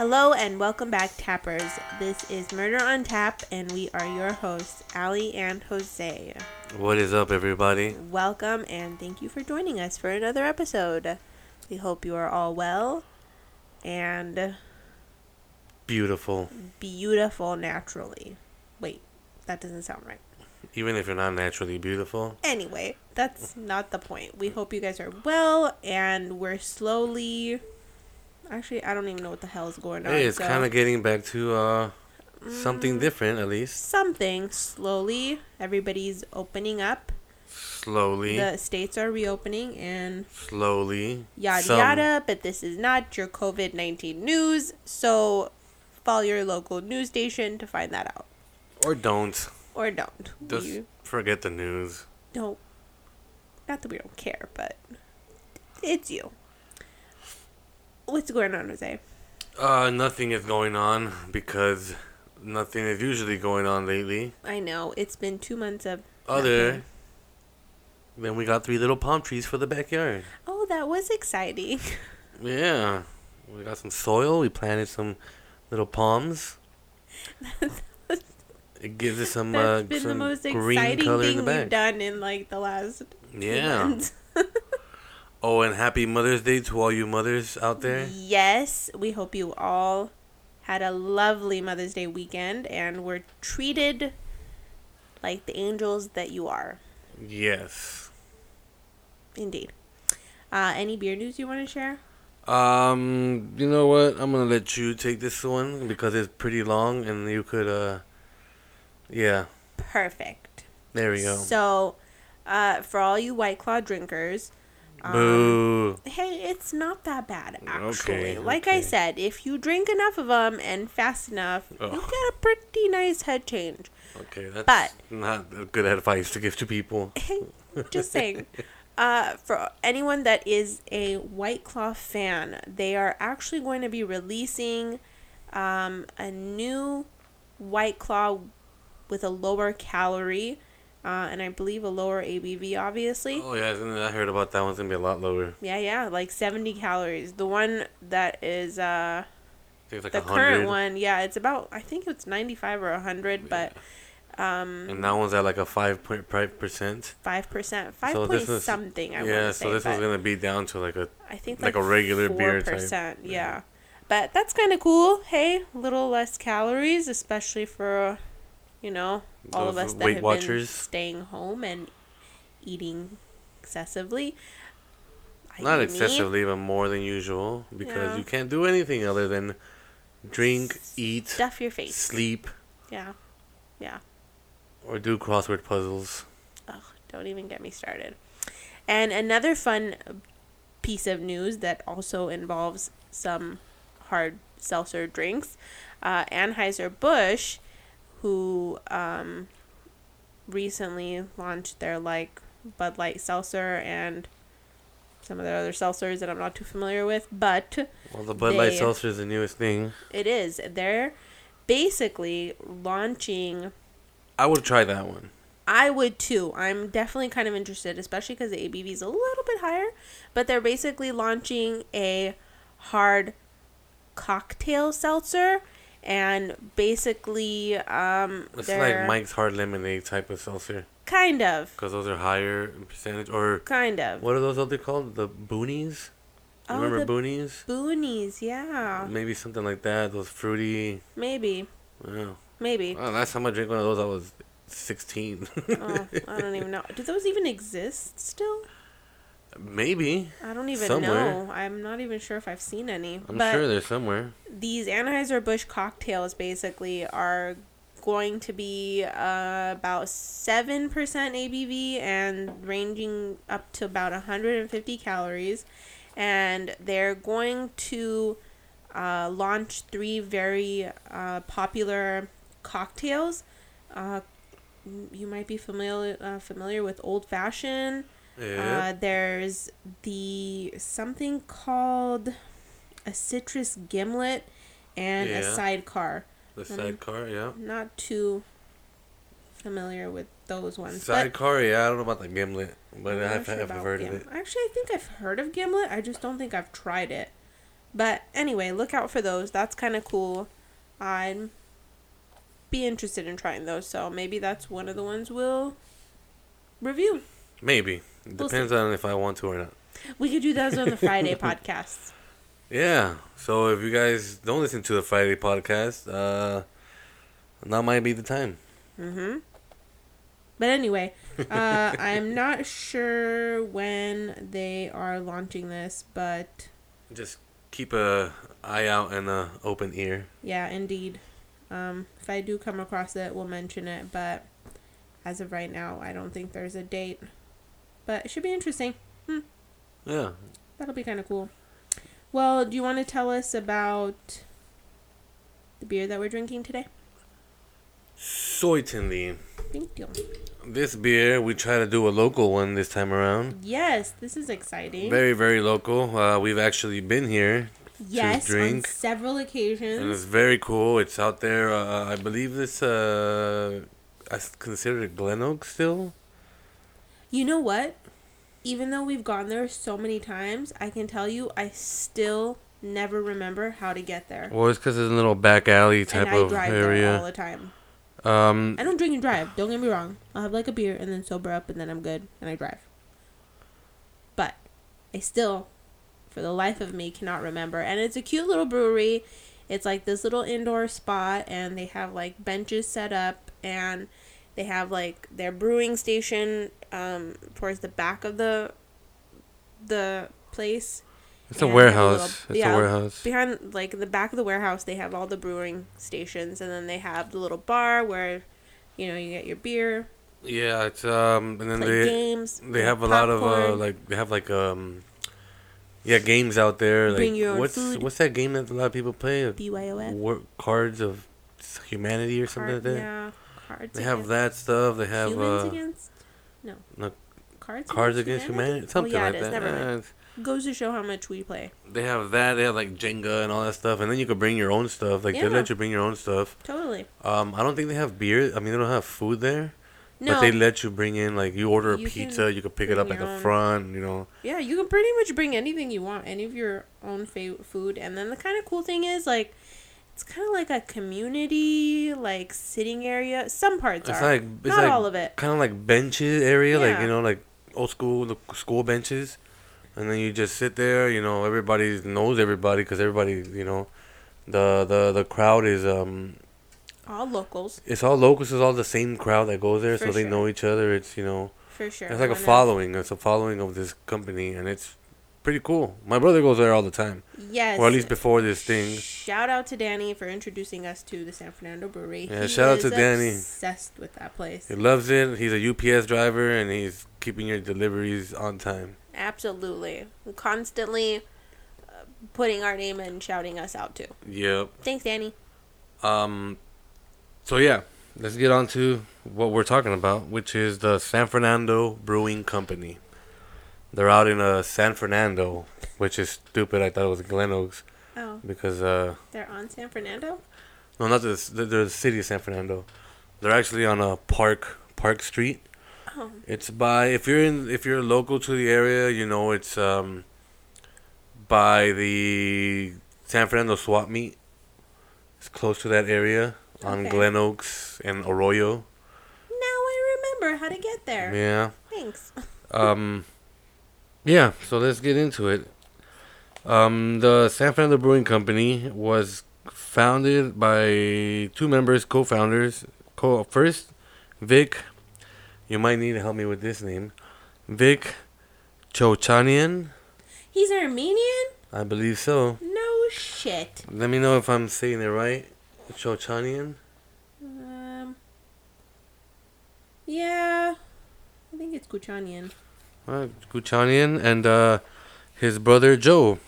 Hello and welcome back, Tappers. This is Murder on Tap, and we are your hosts, Ali and Jose. What is up, everybody? Welcome and thank you for joining us for another episode. We hope you are all well and Beautiful. beautiful naturally. Wait, that doesn't sound right. Even if you're not naturally beautiful. Anyway, that's not the point. We hope you guys are well and we're slowly. Actually, I don't even know what the hell is going on. Hey, it's so- kind of getting back to uh something Mm. different, at least. something slowly. Everybody's opening up. Slowly. The states are reopening and slowly. yada Some- yada. But this is not your COVID 19 news. So follow your local news station to find that out. Or don't. Or don't. Just We forget the news. don't. Not that we don't care, but it's you. What's going on, Jose? Uh, nothing is going on because nothing is usually going on lately. I know it's been two months of. Other nothing. then we got three little palm trees for the backyard. Oh, that was exciting. Yeah. We got some soil. We planted some little palms. It gives us some That's uh, been the most green exciting color in thing we've done in like the last Yeah. Oh, and happy Mother's Day to all you mothers out there. Yes, we hope you all had a lovely Mother's Day weekend and were treated like the angels that you are. Yes. Indeed. Uh, any beer news you want to share? Um, you know what? I'm gonna let you take this one because it's pretty long, and you could uh, yeah. Perfect. There we go. So, uh, for all you White Claw drinkers, um, hey, it's not that bad actually. Okay, like I said, if you drink enough of them and fast enough, you get a pretty nice head change. Okay, that's but- not good advice to give to people. Hey, just saying. Uh, for anyone that is a White Claw fan, they are actually going to be releasing um, a new White Claw with a lower calorie, uh, and I believe a lower ABV, obviously. Oh yeah, I heard about that one's gonna be a lot lower. Yeah, yeah, like 70 calories. The one that is uh, like the a current one, yeah, it's about, I think it's 95 or 100, but um, And that one's at like a five point five percent. 5%, 5 So point something, I Yeah, so say. this one's gonna be down to like a I think like like, a regular beer type. 4%, Yeah. Yeah. But that's kind of cool. Hey, a little less calories, especially for, you know, all of us that Weight have been staying home and eating excessively. I- not excessively, but more than usual because Yeah. you can't do anything other than drink, eat, Stuff your face. sleep, Yeah. Yeah. or do crossword puzzles. Ugh, don't even get me started. And another fun piece of news that also involves some hard seltzer drinks. Uh, Anheuser-Busch, who um, recently launched their like Bud Light seltzer and some of their other seltzers that I'm not too familiar with, but Well, the Bud Light seltzer is the newest thing. it is. They're basically launching I would try that one. I would too. I'm definitely kind of interested, especially because the ABV is a little bit higher. But they're basically launching a hard cocktail seltzer, and basically, um, It's like Mike's Hard Lemonade type of seltzer kind of, because those are higher percentage. Or kind of. what are those other called? The boonies. Oh, Remember boonies? boonies, yeah, Maybe something like that. Those fruity. maybe, Yeah. maybe. Well, last time I drank one of those, I was sixteen. oh, I don't even know. Do those even exist still? Maybe. I don't even Somewhere. know. I'm not even sure if I've seen any. I'm but sure they're somewhere. these Anheuser-Busch cocktails basically are going to be uh, about 7% ABV and ranging up to about 150 calories. And they're going to uh, launch three very uh, popular cocktails. Uh, you might be familiar uh, familiar with Old Fashioned. Yeah. Uh, there's the something called a citrus gimlet and a sidecar. the sidecar, yeah. Not too familiar with those ones. Sidecar, yeah. I don't know about the gimlet, but I'm I've, sure I've about heard of it. Actually, I think I've heard of gimlet. I just don't think I've tried it. But anyway, look out for those. That's kind of cool. I'd be interested in trying those. So maybe that's one of the ones we'll review. Maybe. It depends on if I want to or not. We could do those on the Friday podcasts. Yeah. So if you guys don't listen to the Friday podcast, uh, now might be the time. Mm-hmm. But anyway, uh, I'm not sure when they are launching this, but Just keep a eye out and a open ear. yeah, indeed. Um, if I do come across it, we'll mention it. But as of right now, I don't think there's a date. But it should be interesting. Yeah. That'll be kind of cool. Well, do you want to tell us about the beer that we're drinking today? Certainly. Thank you. This beer, we try to do a local one this time around. Yes, this is exciting. Very, very local. Uh, we've actually been here, yes, drink. on several and it's very cool. It's out there. Uh, I believe this. Uh, I consider it Glen Oak still. You know what? Even though we've gone there so many times, I can tell you I still never remember how to get there. Well, it's because it's a little back alley type and I of drive there all the time. Um, I don't drink and drive. Don't get me wrong. I'll have like a beer and then sober up and then I'm good and I drive. But I still, for the life of me, cannot remember. And it's a cute little brewery. It's like this little indoor spot and they have like benches set up and they have like their brewing station um, towards the back of the the place. it's a warehouse. little- it's yeah, a warehouse. behind like in the back of the warehouse they have all the brewing stations and then they have the little bar where you know you get your beer Yeah, it's um, and then they games they have a lot of uh, like they have like um, yeah, games out there. Like Bring your what's food. what's that game that a lot of people play? BYOF War, cards of humanity or something like that. yeah cards They have that stuff. They have humans uh, against no no, cards Cards Against Humanity, something oh, yeah, like it is. that. Never mind. Uh, it's- goes to show how much we play they have that. They have like Jenga and all that stuff, and then you could bring your own stuff. Like Yeah. they let you bring your own stuff. totally Um, I don't think they have beer. I mean, they don't have food there, no but they let you bring in like you order a You can pizza, you could pick it up at the own. front. You know, yeah you can pretty much bring anything you want any of your own fa- food and then the kind of cool thing is like it's kind of like a community like sitting area some parts it's are like it's not like all of it kind of like benches area, like you know, like old school the school benches, and then you just sit there. You know, everybody knows everybody because everybody, you know, the the the crowd is um all locals it's all locals. It's all the same crowd that goes there, For so they know each other. It's you know, for sure it's like a following. It's a following of this company, and it's pretty cool. My brother goes there all the time, yes or at least before this thing. Shout out to Danny for introducing us to the San Fernando Brewery. Yeah, He shout out to Danny. Obsessed with that place. He loves it. He's a UPS driver, and he's keeping your deliveries on time. Absolutely, constantly uh, putting our name and shouting us out too. Yep. Thanks, Danny. Um, so yeah, let's get on to what we're talking about, which is the San Fernando Brewing Company. They're out in uh, San Fernando, which is stupid. I thought it was Glen Oaks Oh, because uh, they're on San Fernando. no, not the they're the city of San Fernando. They're actually on a park Park Street. Oh, It's by if you're in if you're local to the area, you know it's um by the San Fernando swap meet. It's close to that area on Okay. Glen Oaks and Arroyo. now I remember how to get there. Yeah. Thanks. Um Yeah, so let's get into it. Um the San Fernando Brewing Company was founded by two members, co-founders. Co first Vic you might need to help me with this name. Vic Chochanian. He's Armenian. I believe so. No shit. Let me know if I'm saying it right. Chochanian. Um. Yeah, I think it's Kuchanian. Uh, Guchanian and uh, his brother Joe.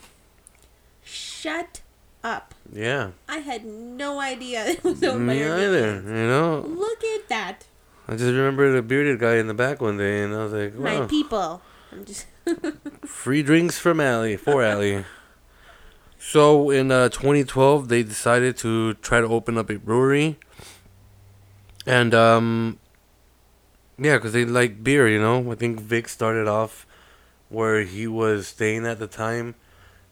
Shut up. Yeah. I had no idea it was Me either. You know, Look at that. I just remember the bearded guy in the back one day, and I was like, wow. My people. I'm just. Free drinks from Ali, for Ali. So in uh, 2012, they decided to try to open up a brewery. And, um, yeah, because they like beer, you know. I think Vic started off where he was staying at the time.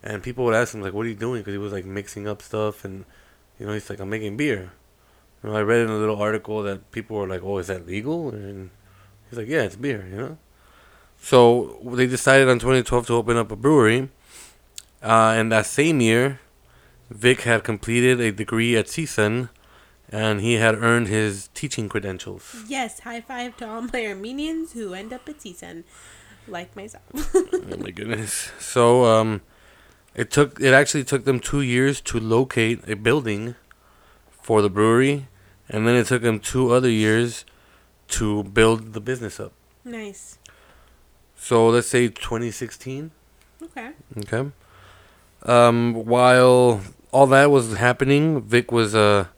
and people would ask him like, "What are you doing?" Because he was like mixing up stuff, and you know, he's like, "I'm making beer." You know, I read in a little article that people were like, "Oh, is that legal?" And he's like, "Yeah, it's beer," you know. So they decided on 2012 to open up a brewery, uh, and that same year, Vic had completed a degree at CSUN, and he had earned his teaching credentials. Yes, high five to all my Armenians who end up at CSUN, like myself. oh my goodness! So um, it took it actually took them two years to locate a building for the brewery, and then it took them two other years to build the business up. nice. So let's say 2016. Okay. Okay. Um, while all that was happening, Vic was uh,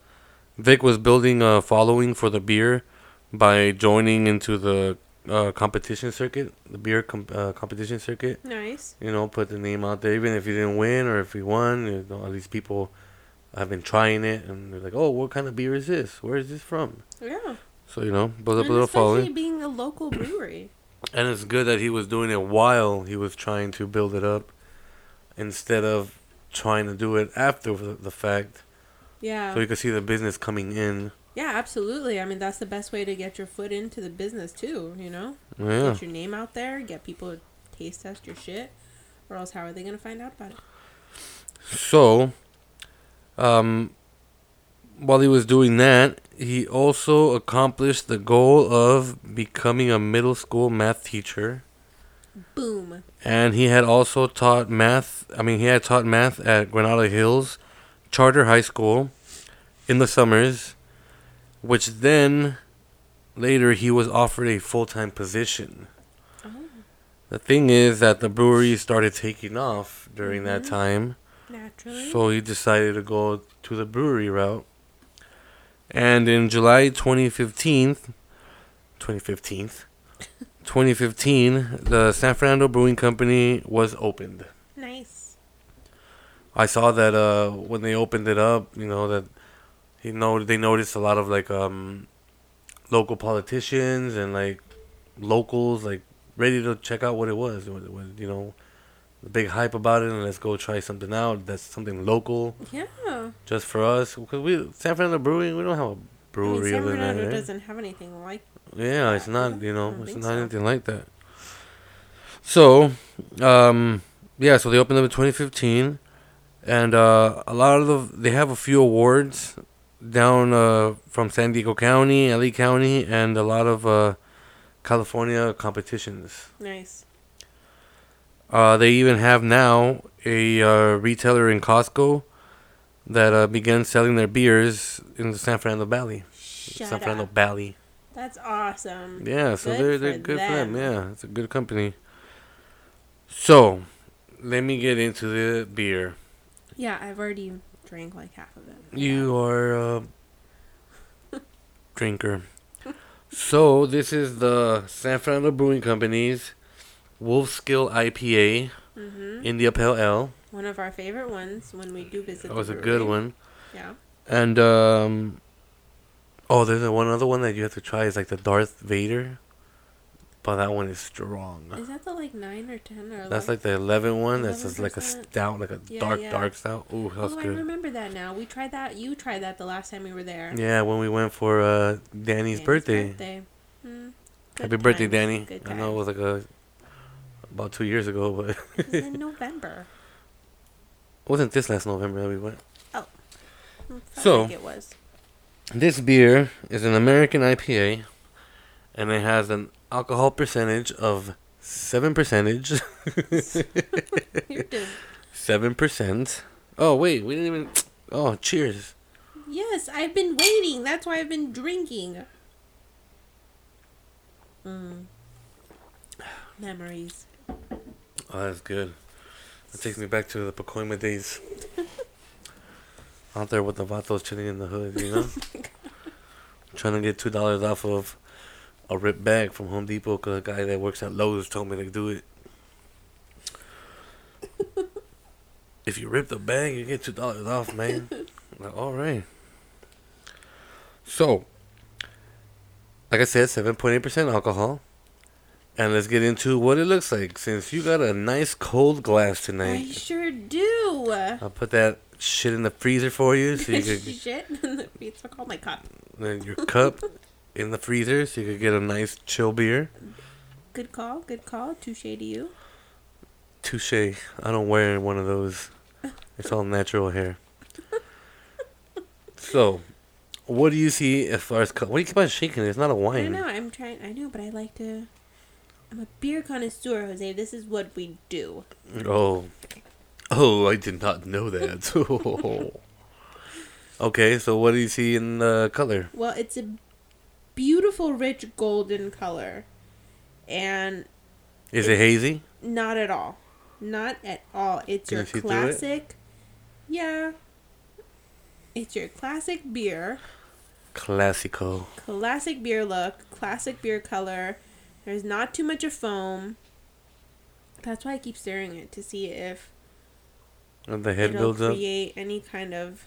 Vic was building a following for the beer by joining into the uh, competition circuit, the beer com- uh, competition circuit. Nice. You know, put the name out there, even if you didn't win or if you won. You know, all these people have been trying it, and they're like, "Oh, what kind of beer is this? Where is this from?" Yeah. So you know, build up And a little especially following. being a local brewery. And it's good that he was doing it while he was trying to build it up instead of trying to do it after the fact. Yeah. So you could see the business coming in. yeah, absolutely. I mean, that's the best way to get your foot into the business too. You know, Yeah. get your name out there, get people to taste test your shit, or else how are they gonna find out about it? So, um, while he was doing that, he also accomplished the goal of becoming a middle school math teacher. Boom. And he had also taught math. I mean, he had taught math at Granada Hills Charter High School in the summers, which then later he was offered a full time position. Oh. The thing is that the brewery started taking off during that Mhm. time, Naturally. so he decided to go to the brewery route. And in July 2015, 2015, 2015, the San Fernando Brewing Company was opened. nice. I saw that uh, when they opened it up, you know that he know they noticed a lot of like um, local politicians and like locals like ready to check out what it was. You know, the big hype about it, and let's go try something out. That's something local Yeah. just for us because we San Fernando Brewing. We don't have a brewery San than Bernardo that. right? doesn't have anything like. Yeah, it's not, you know, it's not so. anything like that. So, um, yeah, so they opened up in 2015, and uh, a lot of the, they have a few awards down uh, from San Diego County, LA County, and a lot of uh, California competitions. Nice. Uh, they even have now a uh, retailer in Costco that uh, began selling their beers in the San Fernando Valley. Shut San Fernando. Valley. That's awesome. Yeah, so Good they're they're for good for them. them. Yeah, it's a good company. So, let me get into the beer. Yeah, I've already drank like half of it. You are a drinker. So this is the San Fernando Brewing Company's Wolfskill IPA Mm-hmm. India Pale Ale. One of our favorite ones when we do visit. That the was a good one. Yeah. And um, oh, there's one other one that you have to try is like the Darth Vader, but that one is strong. Is that the like nine or ten or? That's 11? like the 11 one. That's just like a stout, like a Yeah, dark, yeah. dark stout. Ooh, that was Oh, I good. remember that now. We tried that. You tried that the last time we were there. Yeah, when we went for uh, Danny's, Danny's birthday. birthday. Hmm. Happy Good birthday. Danny. Good I know it was like a about two years ago, but It was in November. wasn't this last November that we went. Oh, Felt So- like it was. This beer is an American IPA, and it has an alcohol percentage of seven percentage. Seven percent. Oh wait, we didn't even. Oh, cheers. Yes, I've been waiting. That's why I've been drinking. Mm. Memories. Oh, that's good. That takes me back to the Pacoima days. Out there with the vatos chilling in the hood, you know? Trying to get $2 off of a ripped bag from Home Depot because a guy that works at Lowe's told me to do it. if you rip the bag, you get $2 off, man. Like, all right. So, like I said, 7.8% alcohol. And let's get into what it looks like. Since you got a nice cold glass tonight, I sure do. I'll put that shit in the freezer for you, so you could Shit. it's called my cup. then your cup in the freezer, so you could get a nice chill beer. Good call. Good call. Touche to you. Touche. I don't wear one of those. It's all natural hair. So, what do you see as far as co- what do you keep on shaking? It's not a wine. I know. I'm trying. I know, but I like to. I'm a beer connoisseur, Jose. This is what we do. Oh, oh, I did not know that. okay, so what do you see in the color? Well, it's a beautiful, rich golden color, and Is it hazy? not at all. Not at all. It's Can your you through it? classic. Yeah. It's your classic beer. Classical. classic beer look, classic beer color. There's not too much of foam. That's why I keep stirring it to see if And the head it'll builds up. create any kind of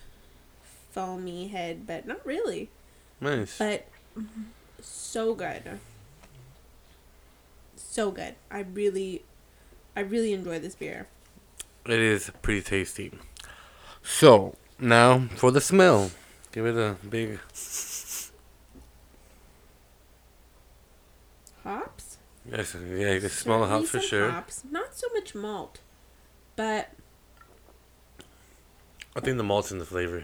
foamy head, but not really. Nice. But so good. So good. I really I really enjoy this beer. It is pretty tasty. So now for the smell. Give it a big. Hops? Yes, yeah, you can smell the hops for sure. Hops. Not so much malt. But I think the malt's in the flavor.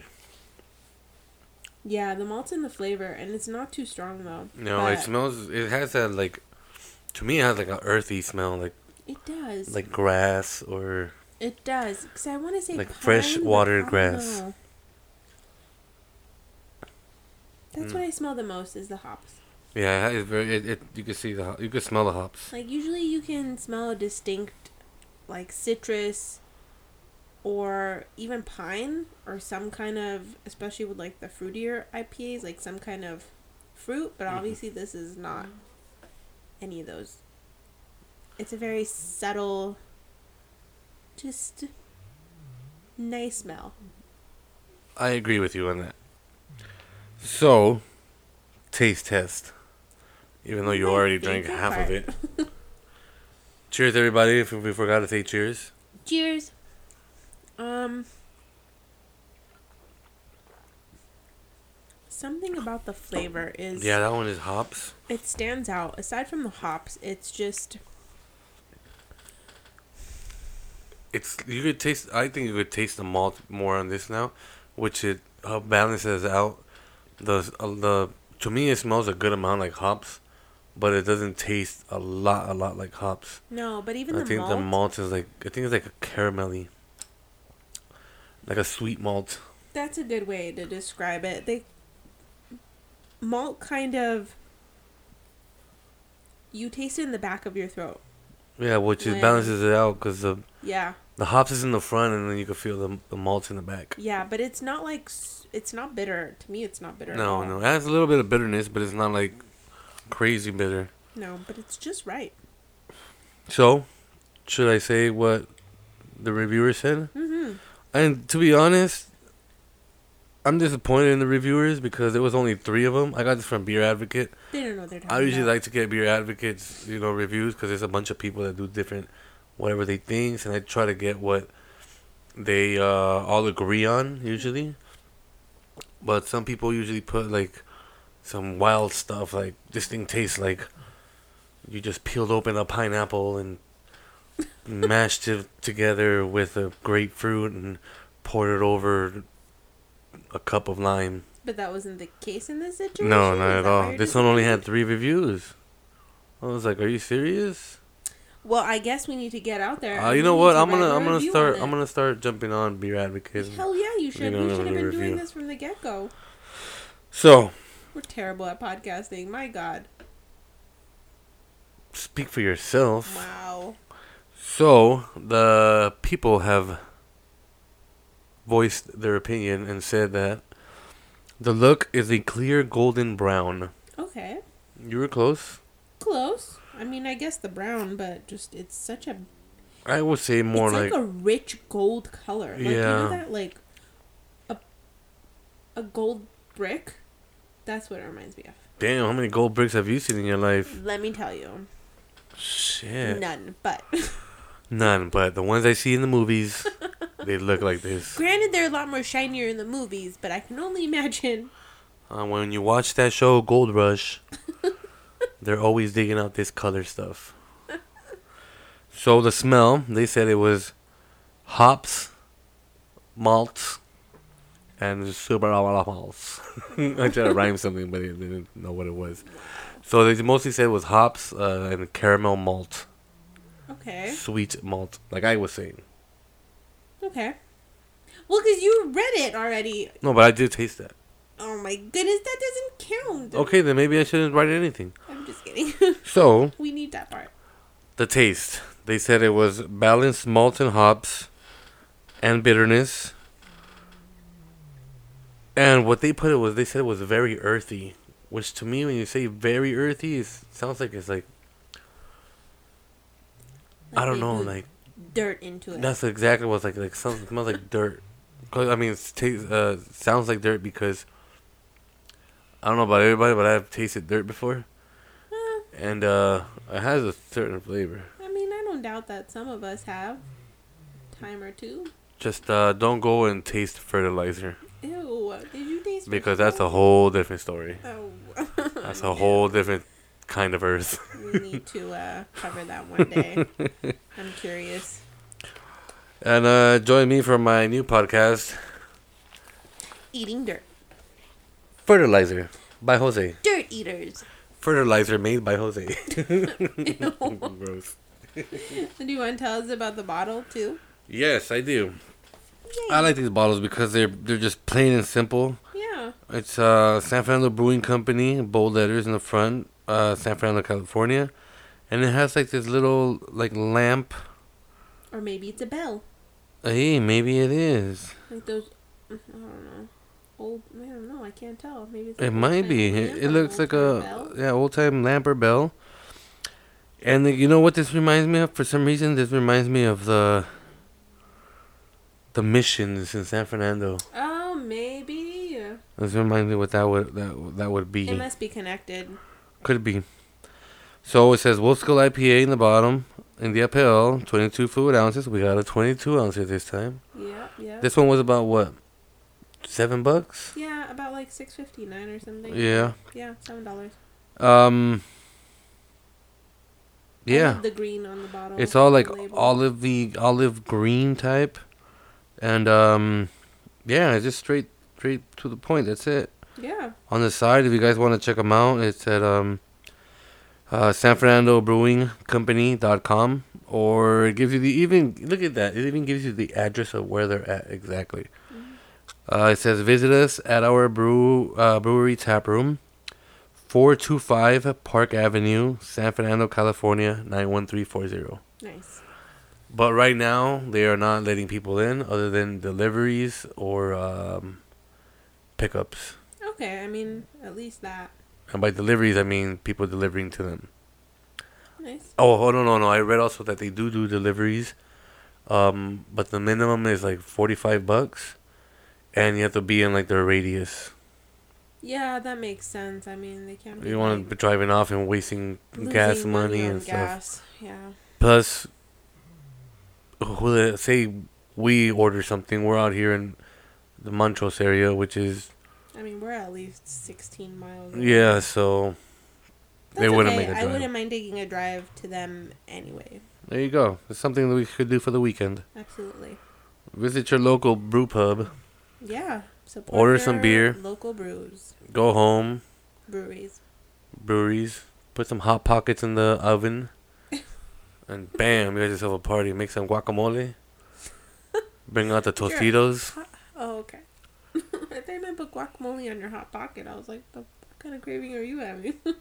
Yeah, the malt's in the flavor and it's not too strong though. No, it smells. It has that like. To me, it has like an earthy smell, like It does. like grass or It does, because I want to say Like pine, fresh water grass. know. That's Mm. what I smell the most is the hops. yeah. It's very. It, it you can see the. You can smell the hops. Like usually you can smell a distinct, like citrus, or even pine or some kind of, especially with like the fruitier IPAs, like some kind of fruit. But Mhm. obviously this is not any of those. It's a very subtle, just nice smell. I agree with you on that. So, taste test. Even though you My already drank half of it. cheers, everybody! If we forgot to say cheers. Cheers. Um. Something about the flavor is Yeah, that one is hops. it stands out. Aside from the hops, it's just It's you could taste. I think you could taste the malt more on this now, which it uh, balances out the uh, the. To me, it smells a good amount like hops, but it doesn't taste a lot, a lot like hops. no, but even I the think malt, the malt is like I think it's like a caramelly, like a sweet malt. that's a good way to describe it. They malt kind of you taste it in the back of your throat. Yeah, which it balances it out because the Yeah. the hops is in the front and then you can feel the the malts in the back. Yeah, but it's not like it's not bitter. To me, it's not bitter. at No, all. no, it has a little bit of bitterness, but it's not like crazy bitter. No, but it's just right. So, should I say what the reviewer said? Mm-hmm. And to be honest, I'm disappointed in the reviewers because there was only three of them. I got this from Beer Advocate. They don't know they're talking I usually about. like to get Beer Advocates, you know, reviews because there's a bunch of people that do different, whatever they think, and I try to get what they uh, all agree on usually. But some people usually put like some wild stuff, like this thing tastes like you just peeled open a pineapple and mashed it together with a grapefruit and poured it over a cup of lime. But that wasn't the case in this situation. No, not at all. This one only had three reviews. I was like, "Are you serious?" Well, I guess we need to get out there. Uh, you know what? I'm gonna I'm gonna start I'm gonna start jumping on beer advocates. Hell yeah, you should. know, We should have been review. doing this from the get go. So We're terrible at podcasting. My God. speak for yourself. Wow. So the people have voiced their opinion and said that the look is a clear golden brown. Okay. You were close. Close. I mean, I guess the brown, but just it's such a. I would say more it's like, like, a rich gold color. Like, You know that like a a gold brick. That's what it reminds me of. damn. How many gold bricks have you seen in your life? Let me tell you. Shit. None, but None, but the ones I see in the movies, they look like this. granted, they're a lot more shinier in the movies. But I can only imagine. Uh, when you watch that show Gold Rush, they're always digging out this color stuff. So the smell, they said it was hops, malts, and super malts. I tried to rhyme something, but I didn't know what it was. So they mostly said it was hops uh, and caramel malt, Okay. sweet malt, like I was saying. Okay. Well, because you read it already. No, but I did taste that. Oh my goodness, that doesn't count. Okay, then maybe I shouldn't write anything. I'm just kidding. So we need that part. the taste. They said it was balanced malt and hops and bitterness. And what they put it was they said it was very earthy, which to me when you say very earthy it sounds like it's like I don't know, like dirt into it. that's exactly what's like like sounds smells like dirt. 'Cause, I mean, it tastes uh sounds like dirt because I don't know about everybody, but I've tasted dirt before, and uh it has a certain flavor. I mean, I don't doubt that some of us have time or two. Just uh, don't go and taste fertilizer Ew, did you taste? because that's a whole different story. Oh, That's a whole different kind of earth. We need to uh, cover that one day. I'm curious. And uh, join me for my new podcast, Eating dirt. Fertilizer by Jose. Dirt eaters. Fertilizer made by Jose. Gross. Do you want to tell us about the bottle too? Yes, I do. I like these bottles because they're they're just plain and simple. Yeah. It's uh, San Fernando Brewing Company, bold letters in the front, uh, San Fernando, California, and it has like this little like lamp. Or maybe it's a bell. Hey, maybe it is. Like those. I don't know. Old. I don't know. I can't tell. Maybe it's. It might be. It, it looks like a bell. yeah old time lamp or bell. And the, you know what this reminds me of? For some reason, this reminds me of the the missions in San Fernando. Oh, maybe. This reminds me what that would that that would be. It must be connected. Could be. So it says Wolfskill IPA in the bottom. In the uphill, 22 fluid ounces. We got a 22 ounces this time. Yeah. Yeah. This one was about what? Seven bucks? yeah, about like six fifty nine or something. Yeah. Yeah, seven dollars. Um. Yeah. The green on the bottle. It's all like olive olive green type, and um, yeah, it's just straight straight to the point. That's it. Yeah. On the side, if you guys want to check them out, it's at um, uh, San Fernando Brewing Company.com, or it gives you the even look at that. It even gives you the address of where they're at exactly. Uh, it says visit us at our brew uh, brewery tap room, four two five Park Avenue, San Fernando, California nine one three four zero. Nice. But right now, they are not letting people in other than deliveries or um, pickups. Okay, I mean at least that. And by deliveries, I mean people delivering to them. Nice. Oh, no, no, no. I read also that they do do deliveries, um, but the minimum is like forty five bucks, and you have to be in like their radius. Yeah, that makes sense. I mean they can't. You want to be driving off and wasting gas money, on and stuff. gas. Yeah. Plus, who say we order something, we're out here in the Montrose area, which is I mean we're at least sixteen miles. away. yeah. So That's they wouldn't okay. make a I drive. I wouldn't mind taking a drive to them anyway. there you go. It's something that we could do for the weekend. Absolutely. Visit your local brew pub. Yeah. Support Order some beer. Local brews, Go home. breweries. breweries, put some hot pockets in the oven, and bam, you got yourself a party. Make some guacamole. Bring out the. Tostitos. Oh, okay. I thought you meant put guacamole on your hot pocket. I was like, the what kind of craving are you having?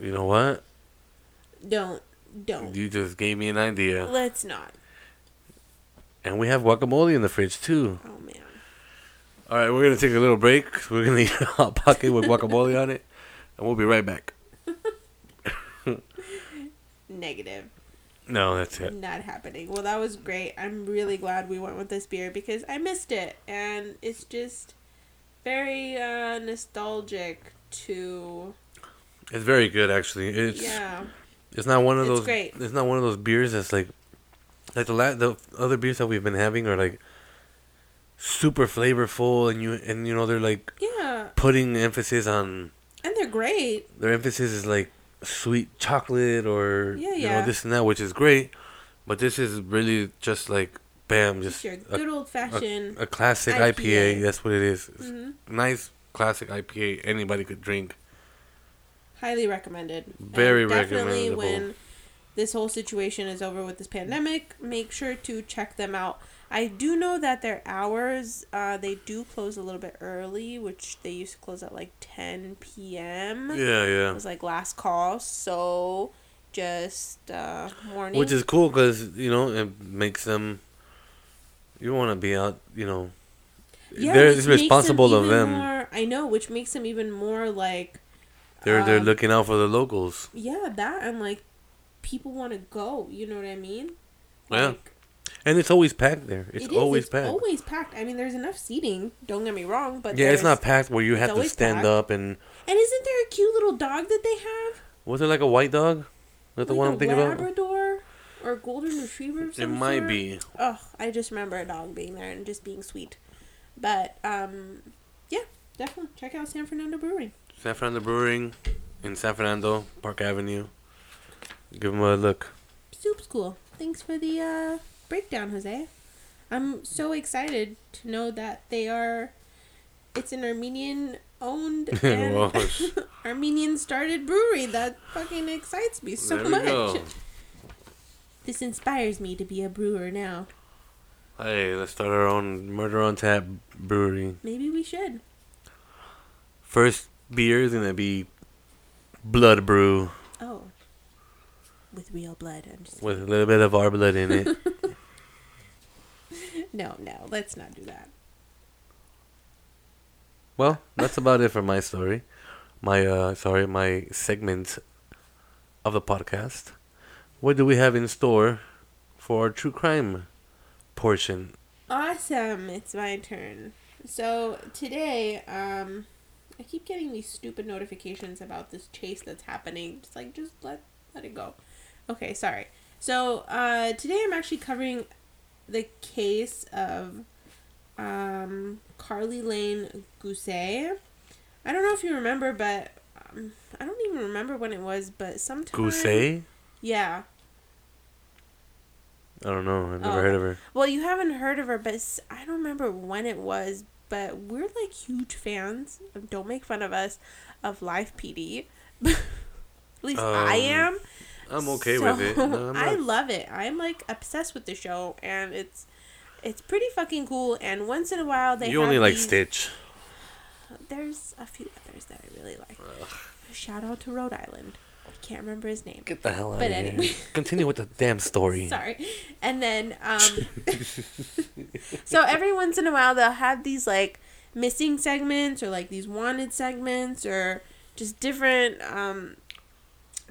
You know what? don't, don't. You just gave me an idea. Let's not. And we have guacamole in the fridge too. Oh man. All right, we're gonna take a little break. We're gonna eat a hot pocket with guacamole on it, and we'll be right back. Negative. No, that's it. Not happening. Well, that was great. I'm really glad we went with this beer because I missed it, and it's just very uh, nostalgic to It's very good, actually. It's yeah. It's not one of It's those. great. It's not one of those beers that's like, like the la- the other beers that we've been having are like super flavorful, and you and you know they're like Yeah, putting emphasis on and they're great. their emphasis is like sweet chocolate or Yeah, you know this and that, which is great. But this is really just like bam, Just just your a, good old fashioned. a classic IPA. IPA. That's what it is. Mhm. Nice classic IPA. Anybody could drink. Highly recommended. And Very definitely when this whole situation is over with this pandemic, make sure to check them out. I do know that their hours, uh, they do close a little bit early, which they used to close at like 10 p.m. Yeah, yeah. It was like last call, so just uh, morning. Which is cool because you know it makes them. You want to be out, you know. Yeah, they're it's responsible of them. More, I know, which makes them even more like They're they're um, looking out for the locals. yeah, that and like people want to go. You know what I mean? Yeah. Like, And it's always packed there. It's it is, always it's packed. Always packed. I mean, there's enough seating. Don't get me wrong, but yeah, it's not packed where you have to stand packed. up and And isn't there a cute little dog that they have? was it like a white dog? Is that the one I'm thinking about? Labrador or golden retriever. It might sort? be. Oh, I just remember a dog being there and just being sweet. But um, yeah, definitely check out San Fernando Brewing. San Fernando Brewing in San Fernando, Park Avenue. Give them a look. Soup's cool. Thanks for the uh, breakdown, Jose. I'm so excited to know that they are. It's an Armenian owned and Armenian started brewery. That fucking excites me so much. go. This inspires me to be a brewer now. Hey, let's start our own Murder on Tap brewery. Maybe we should. First beer is gonna be Blood Brew Oh. With real blood. I'm just with a little bit of our blood in it. No, no, let's not do that. well, that's about it for my story. My uh, sorry, my segment of the podcast. What do we have in store for our true crime portion? Awesome. It's my turn. So today, um, I keep getting these stupid notifications about this chase that's happening. Just like, just let let it go. Okay, sorry. So uh, today I'm actually covering the case of um, Carly Lane Gousset. I don't know if you remember, but um, I don't even remember when it was, but sometime. Gousset? Yeah. I don't know. I've never Oh. heard of her. Well, you haven't heard of her, but I don't remember when it was. But we're like huge fans. Of, don't make fun of us of Live PD. At least I Um, am. I'm okay with it. No, I love it. I'm like obsessed with the show, and it's it's pretty fucking cool. And once in a while, they you only like these- Stitch. There's a few others that I really like. Shout out to Rhode Island. I can't remember his name. Get the hell out But of anyway. here. Continue with the damn story. Sorry. And then um so every once in a while they'll have these like missing segments or like these wanted segments or just different um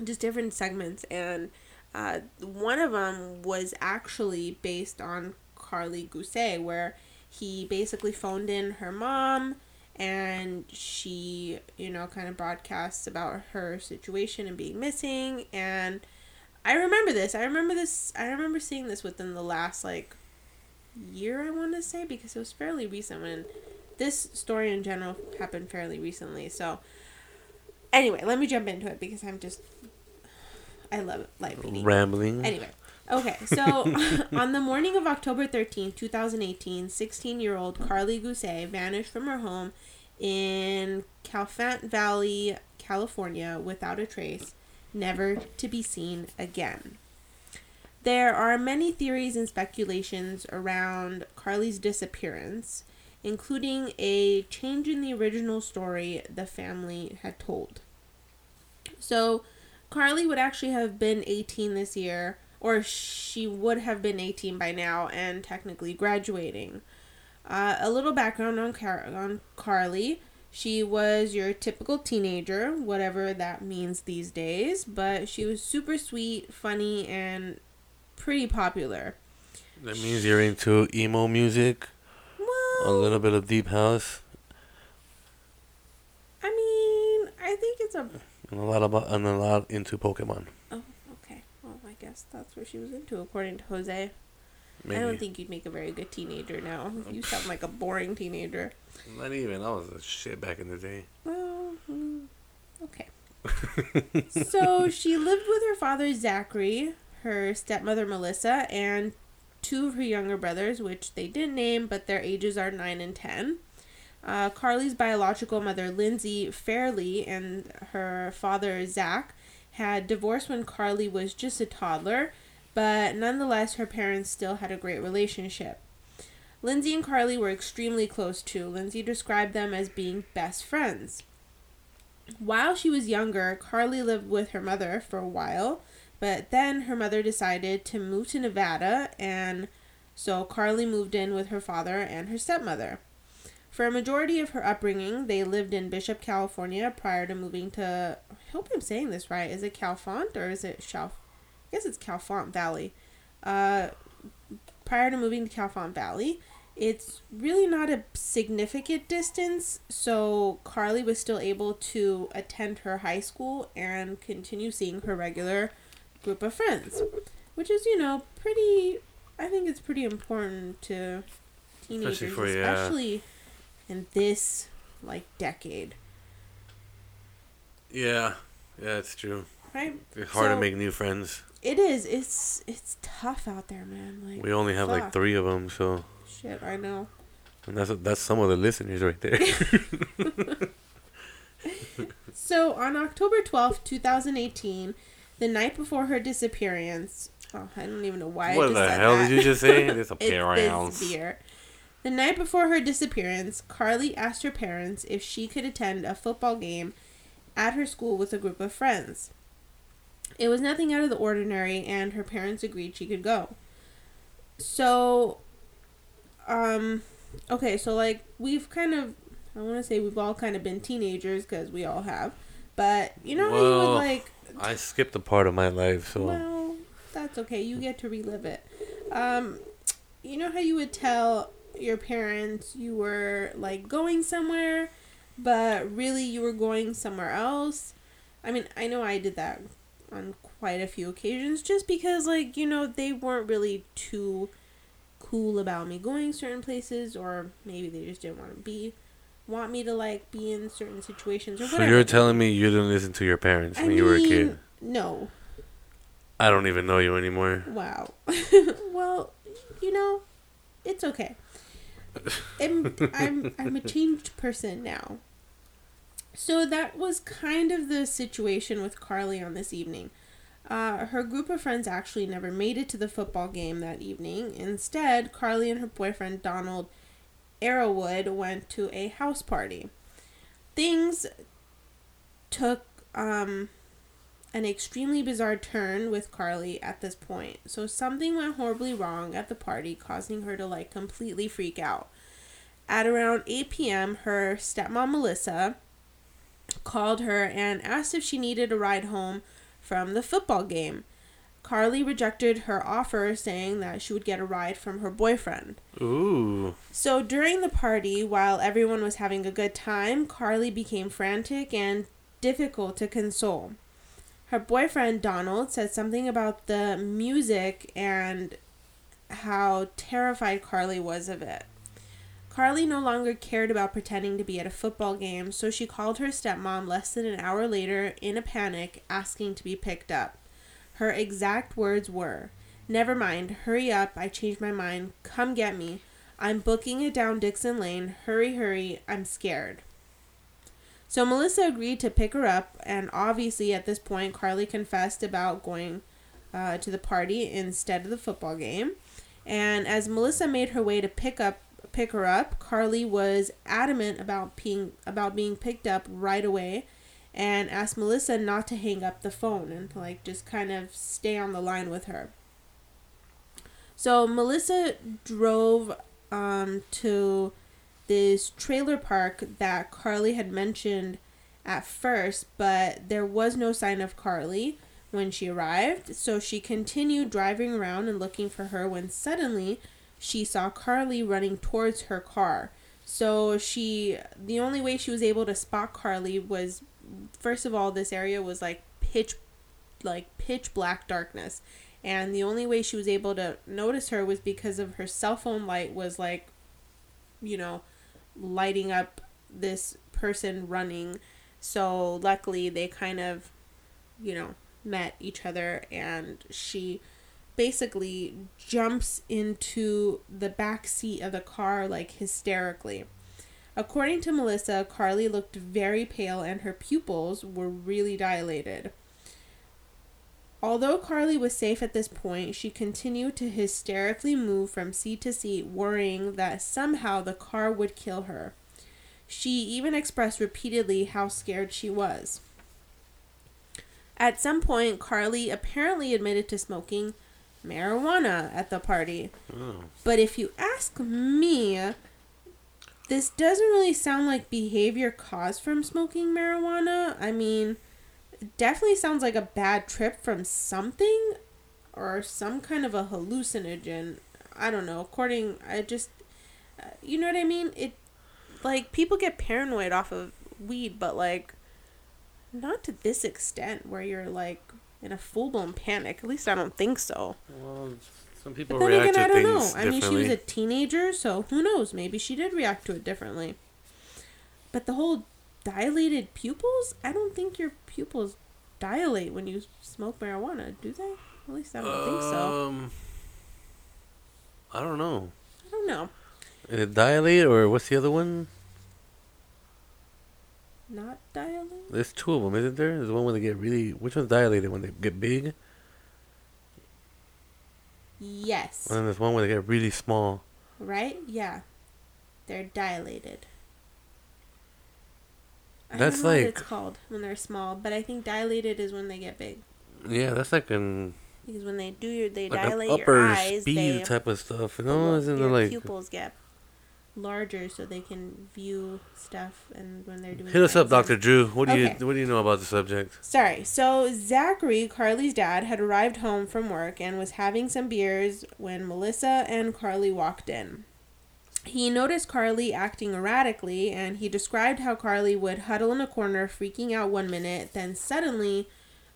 just different segments and uh one of them was actually based on Carly Gousset where he basically phoned in her mom and she you know kind of broadcasts about her situation and being missing and I remember this. I remember this. I remember seeing this within the last like year. I want to say because it was fairly recent when this story in general happened fairly recently. So anyway, let me jump into it because I'm just I love live. Rambling. Anyway, okay, so on the morning of October 13, 2018, 16 year old Carly Gousset vanished from her home in Chalfant Valley, California, without a trace, never to be seen again. There are many theories and speculations around Carly's disappearance, including a change in the original story the family had told. So, Carly would actually have been 18 this year, or she would have been 18 by now and technically graduating. Uh, a little background on, Car- on Carly. She was your typical teenager, whatever that means these days, but she was super sweet, funny, and pretty popular. That means you're into emo music, a little bit of deep house, I mean, I think it's a and a lot about and a lot into Pokemon. Oh, okay. Well, I guess that's what she was into, according to Jose. Maybe. I don't think you'd make a very good teenager now. You sound like a boring teenager. Not even. I was a shit back in the day. Well, mm, okay. so she lived with her father Zachary, her stepmother Melissa, and two of her younger brothers, which they didn't name, but their ages are 9 and 10. Uh, Carly's biological mother, Lindsay Fairley, and her father, Zach, had divorced when Carly was just a toddler, but nonetheless, her parents still had a great relationship. Lindsay and Carly were extremely close too. Lindsay described them as being best friends. While she was younger, Carly lived with her mother for a while, but then her mother decided to move to Nevada, and so Carly moved in with her father and her stepmother. For a majority of her upbringing, they lived in Bishop, California prior to moving to. I hope I'm saying this right. Is it Calfont or is it Chalf? I guess it's Calfont Valley. Uh, prior to moving to Calfont Valley, it's really not a significant distance, so Carly was still able to attend her high school and continue seeing her regular group of friends, which is, you know, pretty. I think it's pretty important to teenagers, Especially for, yeah. especially in this like decade, Yeah. Yeah, it's true. right? It's hard So- to make new friends. It is. It's it's tough out there, man. Like We only have like three of them, so shit. I know. and that's that's some of the listeners right there. So on October twelfth, 2018, the night before her disappearance, oh, I don't even know why I what just the hell that. did you just say? It's Disappearance. this beer. The night before her disappearance, Carly asked her parents if she could attend a football game at her school with a group of friends. It was nothing out of the ordinary, and her parents agreed she could go. So, um, okay, so like we've kind of, I want to say we've all kind of been teenagers because we all have, but you know how you would like I skipped a part of my life, so well, that's okay. You get to relive it. Um, you know how you would tell your parents you were like going somewhere, but really you were going somewhere else? I mean, I know I did that on quite a few occasions just because, like, you know, they weren't really too cool about me going certain places, or maybe they just didn't want to be. Want me to like be in certain situations or so you're telling me you didn't listen to your parents I when you were a kid? No, I don't even know you anymore. Wow. well, you know, it's okay. I'm, I'm I'm a changed person now. So that was kind of the situation with Carly on this evening. Uh, her group of friends actually never made it to the football game that evening. Instead, Carly and her boyfriend Donald Arrowwood went to a house party. Things took um, an extremely bizarre turn with Carly at this point. So something went horribly wrong at the party, causing her to like completely freak out. At around 8 p.m., her stepmom Melissa called her and asked if she needed a ride home from the football game. Carly rejected her offer, saying that she would get a ride from her boyfriend. Ooh. So during the party, while everyone was having a good time, Carly became frantic and difficult to console. Her boyfriend, Donald, said something about the music and how terrified Carly was of it. Carly no longer cared about pretending to be at a football game, so she called her stepmom less than an hour later in a panic, asking to be picked up. Her exact words were, Never mind, hurry up, I changed my mind, come get me. I'm booking it down Dixon Lane, hurry, hurry, I'm scared. So Melissa agreed to pick her up, and obviously at this point, Carly confessed about going uh, to the party instead of the football game. And as Melissa made her way to pick up pick her up, Carly was adamant about being about being picked up right away, and asked Melissa not to hang up the phone and to like just kind of stay on the line with her. So Melissa drove um, to this trailer park that Carly had mentioned at first, but there was no sign of Carly when she arrived. So she continued driving around and looking for her when suddenly she saw Carly running towards her car. So she, the only way she was able to spot Carly was, first of all, this area was like pitch, like pitch black darkness, and the only way she was able to notice her was because of her cell phone light was like you know lighting up this person running. So luckily they kind of you know met each other and she basically jumps into the back seat of the car like hysterically. According to melissa carly looked very pale and her pupils were really dilated Although Carly was safe at this point, she continued to hysterically move from seat to seat, worrying that somehow the car would kill her. She even expressed repeatedly how scared she was. At some point, Carly apparently admitted to smoking marijuana at the party. Oh. But if you ask me, this doesn't really sound like behavior caused from smoking marijuana. I mean, definitely sounds like a bad trip from something or some kind of a hallucinogen. I don't know. According, I just, uh, you know what I mean? It, like, people get paranoid off of weed, but, like, not to this extent where you're, like, in a full blown panic. At least I don't think so. Well, some people But then react again, I don't know. I mean, she was a teenager, so who knows? Maybe she did react to it differently. But the whole dilated pupils, I don't think your pupils dilate when you smoke marijuana, do they? At least I don't think so. Um, I don't know. I don't know. Is it dilate or what's the other one? Not dilate? There's two of them, isn't there? There's one where they get really. Which one's dilated when they get big? Yes. And then there's one where they get really small. Right? Yeah. They're dilated. I That's don't know like- what it's called when they're small, but I think dilated is when they get big. Yeah, that's like an Because when they do your, they like dilate your eyes, they type of stuff. You know, isn't your like pupils get larger so they can view stuff and when they're doing hit us up. Doctor Drew? What do Okay. you what do you know about the subject? Sorry. So Zachary, Carly's dad, had arrived home from work and was having some beers when Melissa and Carly walked in. He noticed Carly acting erratically and he described how Carly would huddle in a corner freaking out one minute, then suddenly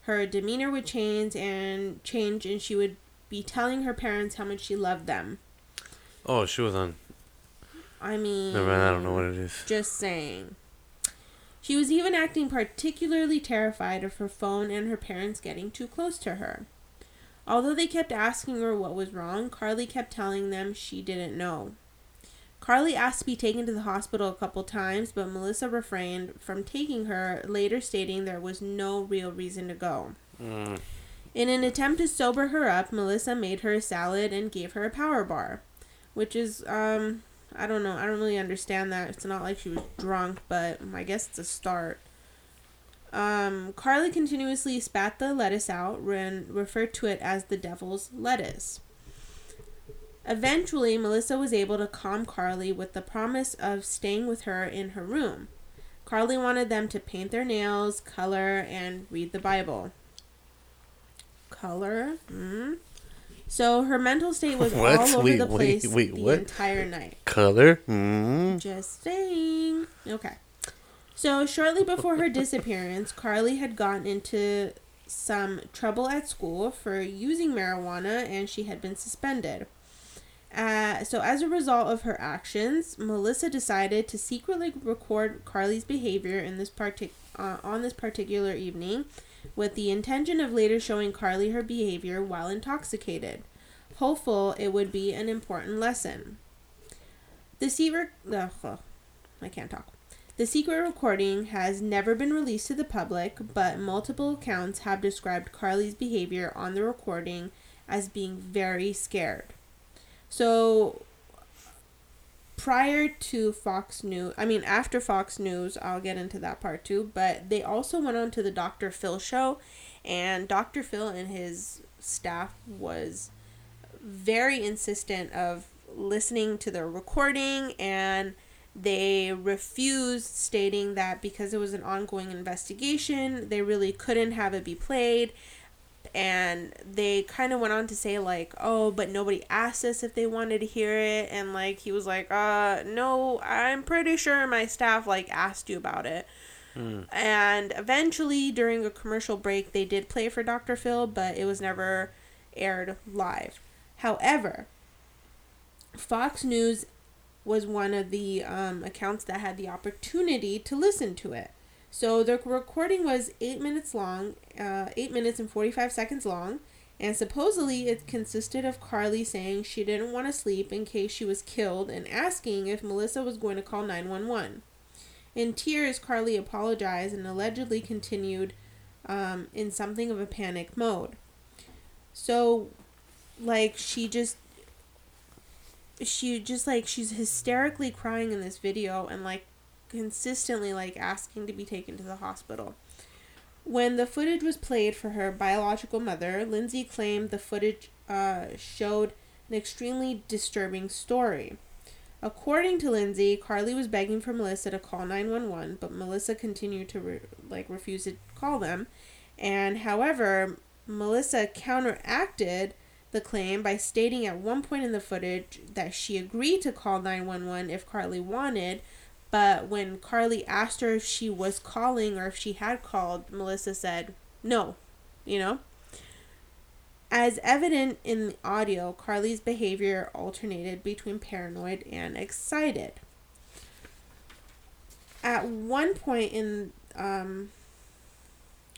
her demeanor would change and change and she would be telling her parents how much she loved them. Oh, she was on. I mean, Never mind. I don't know what it is. Just saying. She was even acting particularly terrified of her phone and her parents getting too close to her. Although they kept asking her what was wrong, Carly kept telling them she didn't know. Carly asked to be taken to the hospital a couple times, but Melissa refrained from taking her, later stating there was no real reason to go. Mm. In an attempt to sober her up, Melissa made her a salad and gave her a power bar, which is um I don't know, I don't really understand that. It's not like she was drunk, but I guess it's a start. Um, Carly continuously spat the lettuce out and referred to it as the devil's lettuce. Eventually, Melissa was able to calm Carly with the promise of staying with her in her room. Carly wanted them to paint their nails, color, and read the Bible color. Mm. So her mental state was What? all over Wait, the place wait, the what? entire night. Color. Mm. Just saying. Okay. So shortly before her disappearance, Carly had gotten into some trouble at school for using marijuana and she had been suspended. Uh, so as a result of her actions, Melissa decided to secretly record Carly's behavior in this partic- uh, on this particular evening with the intention of later showing Carly her behavior while intoxicated, hopeful it would be an important lesson. The secret, ugh, I can't talk. The secret recording has never been released to the public, but multiple accounts have described Carly's behavior on the recording as being very scared. So, prior to Fox News, I mean, after Fox News, I'll get into that part too, but they also went on to the Dr. Phil show, and Dr. Phil and his staff was very insistent of listening to the recording and they refused stating that because it was an ongoing investigation they really couldn't have it be played and they kind of went on to say like oh but nobody asked us if they wanted to hear it and like he was like uh no i'm pretty sure my staff like asked you about it Mm. and eventually during a commercial break they did play for dr phil but it was never aired live. However, Fox News was one of the um, accounts that had the opportunity to listen to it. So the recording was eight minutes long, uh, eight minutes and 45 seconds long, and supposedly it consisted of Carly saying she didn't want to sleep in case she was killed and asking if Melissa was going to call 911. In tears, Carly apologized and allegedly continued um, in something of a panic mode. So, like, she just she just like she's hysterically crying in this video and like consistently like asking to be taken to the hospital. When the footage was played for her biological mother, Lindsay claimed the footage uh, showed an extremely disturbing story. According to Lindsay, Carly was begging for Melissa to call 911, but Melissa continued to re- like refuse to call them. And however, Melissa counteracted the claim by stating at one point in the footage that she agreed to call 911 if Carly wanted, but when Carly asked her if she was calling or if she had called, Melissa said no, you know? As evident in the audio, Carly's behavior alternated between paranoid and excited. At one point in um,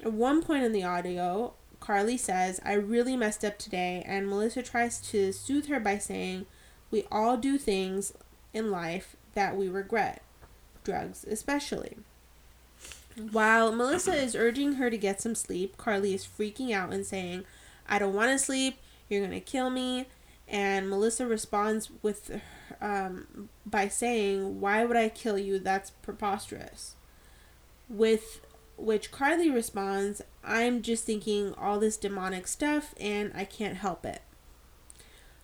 at one point in the audio, Carly says, I really messed up today, and Melissa tries to soothe her by saying, We all do things in life that we regret, drugs especially. While Melissa is urging her to get some sleep, Carly is freaking out and saying, I don't want to sleep, you're going to kill me. And Melissa responds with um, by saying, Why would I kill you? That's preposterous. With which Carly responds, I'm just thinking all this demonic stuff and I can't help it.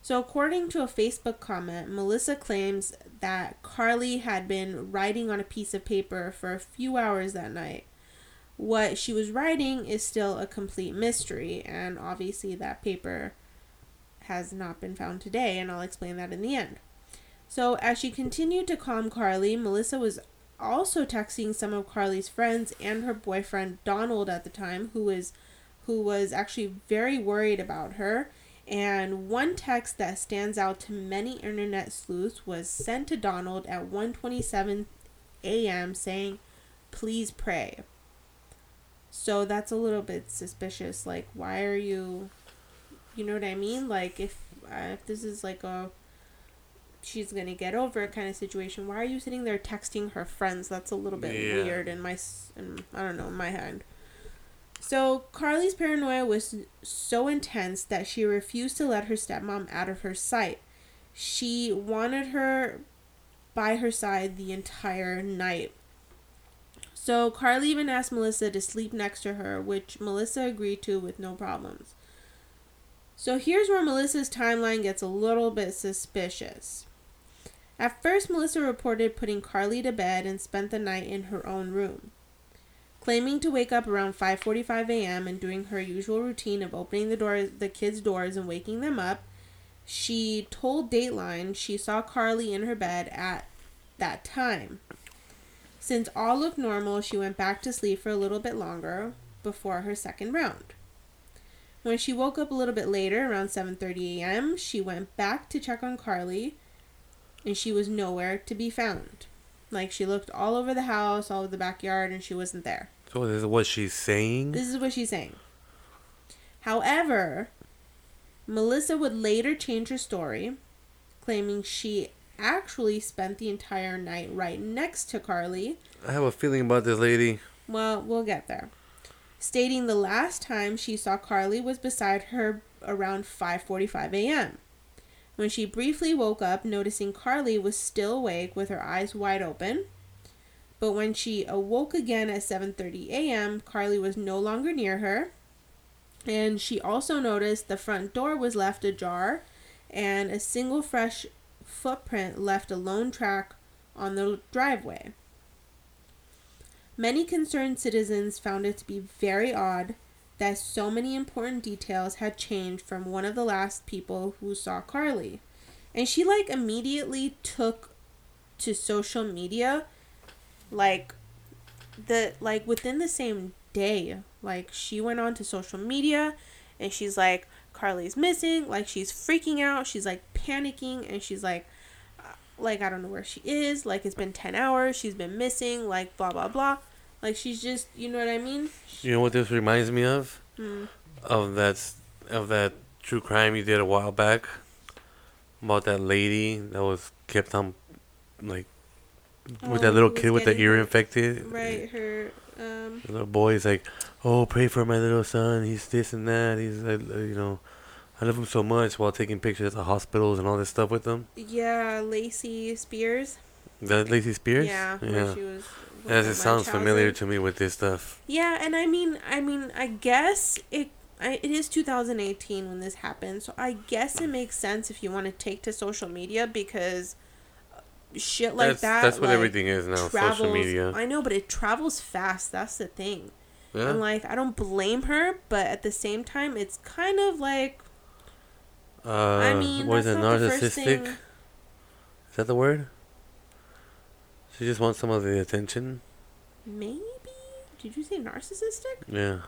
So, according to a Facebook comment, Melissa claims that Carly had been writing on a piece of paper for a few hours that night. What she was writing is still a complete mystery, and obviously, that paper has not been found today, and I'll explain that in the end. So, as she continued to calm Carly, Melissa was also texting some of Carly's friends and her boyfriend Donald at the time, who was who was actually very worried about her. And one text that stands out to many internet sleuths was sent to Donald at 1:27 a.m. saying, "Please pray." So that's a little bit suspicious. Like, why are you, you know what I mean? Like, if uh, if this is like a she's gonna get over it kind of situation. Why are you sitting there texting her friends? That's a little bit yeah. weird in my, in, I don't know, in my head. So Carly's paranoia was so intense that she refused to let her stepmom out of her sight. She wanted her by her side the entire night. So Carly even asked Melissa to sleep next to her, which Melissa agreed to with no problems. So here's where Melissa's timeline gets a little bit suspicious. At first, Melissa reported putting Carly to bed and spent the night in her own room. Claiming to wake up around 5:45 a.m. and doing her usual routine of opening the door the kids' doors and waking them up, she told Dateline she saw Carly in her bed at that time. Since all looked normal, she went back to sleep for a little bit longer before her second round. When she woke up a little bit later, around 7:30 a.m., she went back to check on Carly and she was nowhere to be found. Like she looked all over the house, all over the backyard, and she wasn't there. So this is what she's saying. This is what she's saying. However, Melissa would later change her story, claiming she actually spent the entire night right next to Carly. I have a feeling about this lady. Well, we'll get there. Stating the last time she saw Carly was beside her around 5:45 a.m when she briefly woke up, noticing Carly was still awake with her eyes wide open. But when she awoke again at 7:30 a.m., Carly was no longer near her. And she also noticed the front door was left ajar and a single fresh footprint left a lone track on the driveway. Many concerned citizens found it to be very odd that so many important details had changed from one of the last people who saw Carly. And she like immediately took to social media like the like within the same day. Like she went on to social media and she's like Carly's missing. Like she's freaking out. She's like panicking and she's like uh, like I don't know where she is. Like it's been 10 hours. She's been missing. Like blah blah blah. Like she's just, you know what I mean? You know what this reminds me of? Hmm. Of that of that true crime you did a while back about that lady that was kept on like with Oh, that little kid with the ear infected. Right, her um The little boy's like, "Oh, pray for my little son. He's this and that. He's uh, you know, I love him so much." While taking pictures at the hospitals and all this stuff with them. yeah, Lacey Spears. That Lacey Spears. Yeah, yeah. where she was Yes, it sounds familiar to me with this stuff. Yeah, and I mean, I mean, I guess it. I, it is 2018 when this happened, so I guess it makes sense if you want to take to social media because shit like that's that. that's what like, everything is now. travels- social media. I know, but it travels fast. That's the thing. Yeah. And like, I don't blame her, but at the same time, it's kind of like uh, I mean, what is that's it? Narcissistic. Is that the word? She just wants some of the attention. maybe. Did you say narcissistic? Yeah.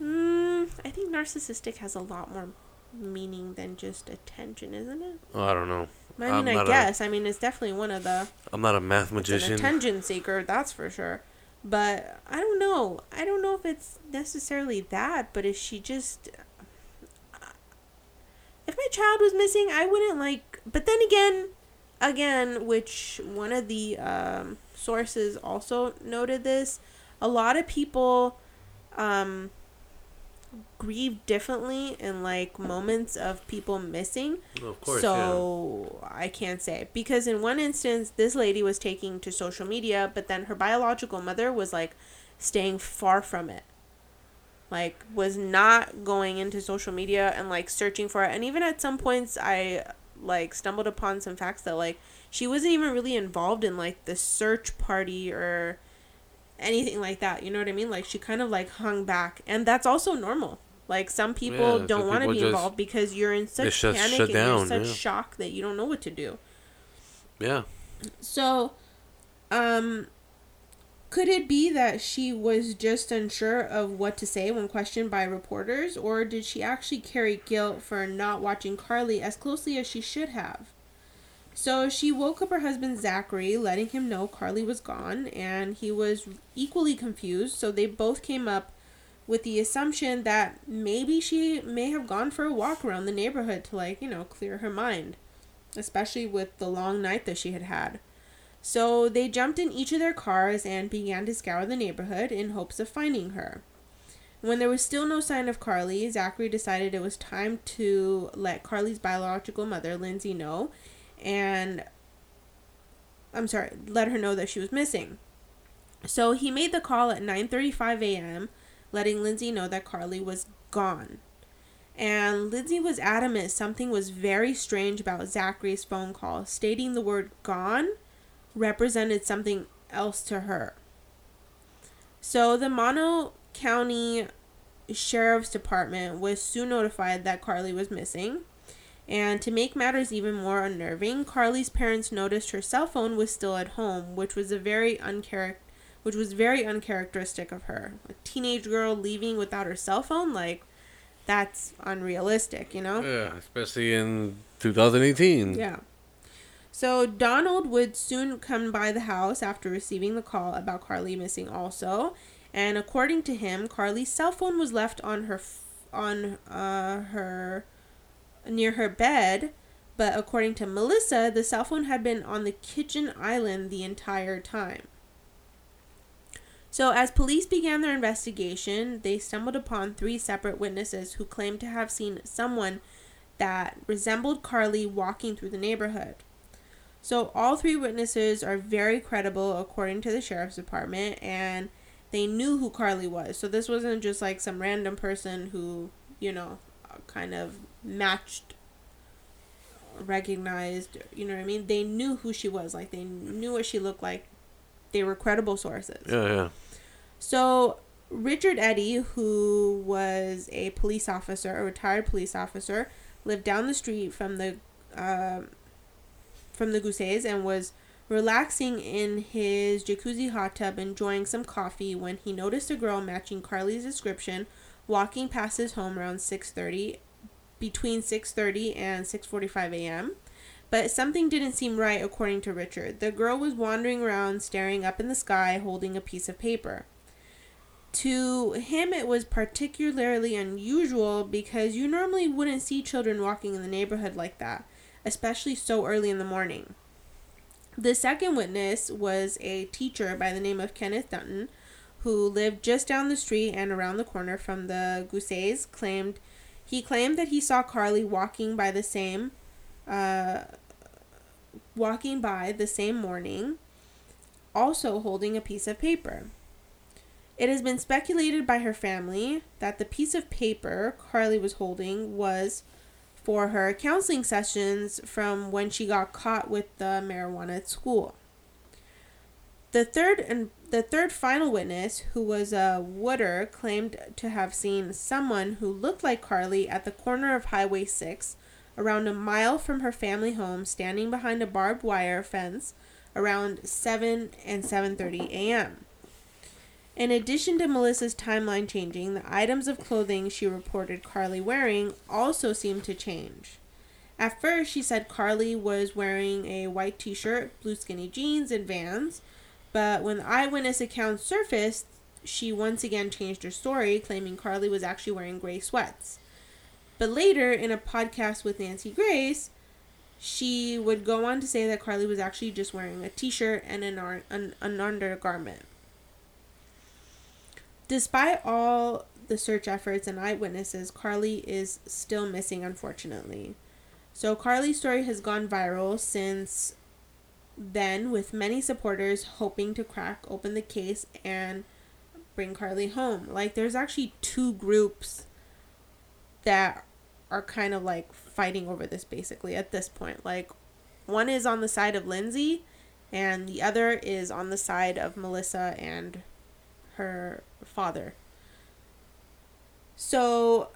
Hmm. I think narcissistic has a lot more meaning than just attention, isn't it? Oh, I don't know. I mean, I guess. I mean, it's definitely one of the. I'm not a math magician. attention seeker, that's for sure. But I don't know. I don't know if it's necessarily that, but if she just. If my child was missing, I wouldn't like. But then again, again, which one of the um, sources also noted this, a lot of people um, grieve differently in like moments of people missing of course. so I can't say because in one instance this lady was taking to social media, but then her biological mother was like staying far from it. Like was not going into social media and like searching for it. And even at some points I like stumbled upon some facts that like she wasn't even really involved in like the search party or anything like that. You know what I mean? Like she kind of like hung back. And that's also normal. Like some people Yeah, don't want to be involved because you're in such panic and you're down, such yeah. shock that you don't know what to do. Yeah. So, um, could it be that she was just unsure of what to say when questioned by reporters, or did she actually carry guilt for not watching Carly as closely as she should have? So she woke up her husband Zachary, letting him know Carly was gone, and he was equally confused. So they both came up with the assumption that maybe she may have gone for a walk around the neighborhood to, like, you know, clear her mind, especially with the long night that she had had. So they jumped in each of their cars and began to scour the neighborhood in hopes of finding her. When there was still no sign of Carly, Zachary decided it was time to let Carly's biological mother, Lindsay, know and I'm sorry, let her know that she was missing. So he made the call at 9:35 a.m., letting Lindsay know that Carly was gone. And Lindsay was adamant something was very strange about Zachary's phone call, stating the word gone represented something else to her. So the Mono County Sheriff's Department was soon notified that Carly was missing. And to make matters even more unnerving, Carly's parents noticed her cell phone was still at home, which was a very uncharac- which was very uncharacteristic of her. A teenage girl leaving without her cell phone, like that's unrealistic, you know? Yeah, especially in 2018. Yeah. So Donald would soon come by the house after receiving the call about Carly missing also, and according to him, Carly's cell phone was left on her f- on uh her near her bed, but according to Melissa, the cell phone had been on the kitchen island the entire time. So, as police began their investigation, they stumbled upon three separate witnesses who claimed to have seen someone that resembled Carly walking through the neighborhood. So, all three witnesses are very credible according to the sheriff's department, and they knew who Carly was. So, this wasn't just like some random person who, you know, kind of matched, recognized, you know what I mean? They knew who she was. Like, they knew what she looked like. They were credible sources. Yeah, yeah. So Richard Eddy, who was a police officer, a retired police officer, lived down the street from the uh, from the Goussets and was relaxing in his jacuzzi hot tub, enjoying some coffee, when he noticed a girl matching Carly's description walking past his home around six thirty between 6:30 and 6:45 a.m. But something didn't seem right according to Richard. The girl was wandering around staring up in the sky holding a piece of paper. To him it was particularly unusual because you normally wouldn't see children walking in the neighborhood like that, especially so early in the morning. The second witness was a teacher by the name of Kenneth Dutton, who lived just down the street and around the corner from the Goussets, claimed he claimed that he saw Carly walking by the same uh, walking by the same morning, also holding a piece of paper. It has been speculated by her family that the piece of paper Carly was holding was for her counseling sessions from when she got caught with the marijuana at school. The third and the third final witness, who was a wooder, claimed to have seen someone who looked like Carly at the corner of Highway 6, around a mile from her family home, standing behind a barbed wire fence around 7 and 7:30 a.m. In addition to Melissa's timeline changing, the items of clothing she reported Carly wearing also seemed to change. At first, she said Carly was wearing a white t shirt, blue skinny jeans, and vans, but when eyewitness accounts surfaced, she once again changed her story, claiming Carly was actually wearing gray sweats. But later, in a podcast with Nancy Grace, she would go on to say that Carly was actually just wearing a t shirt and an, ar- an, an undergarment. Despite all the search efforts and eyewitnesses, Carly is still missing, unfortunately. So, Carly's story has gone viral since then, with many supporters hoping to crack open the case and bring Carly home. Like, there's actually two groups that are kind of like fighting over this basically at this point. Like, one is on the side of Lindsay, and the other is on the side of Melissa and her father. So,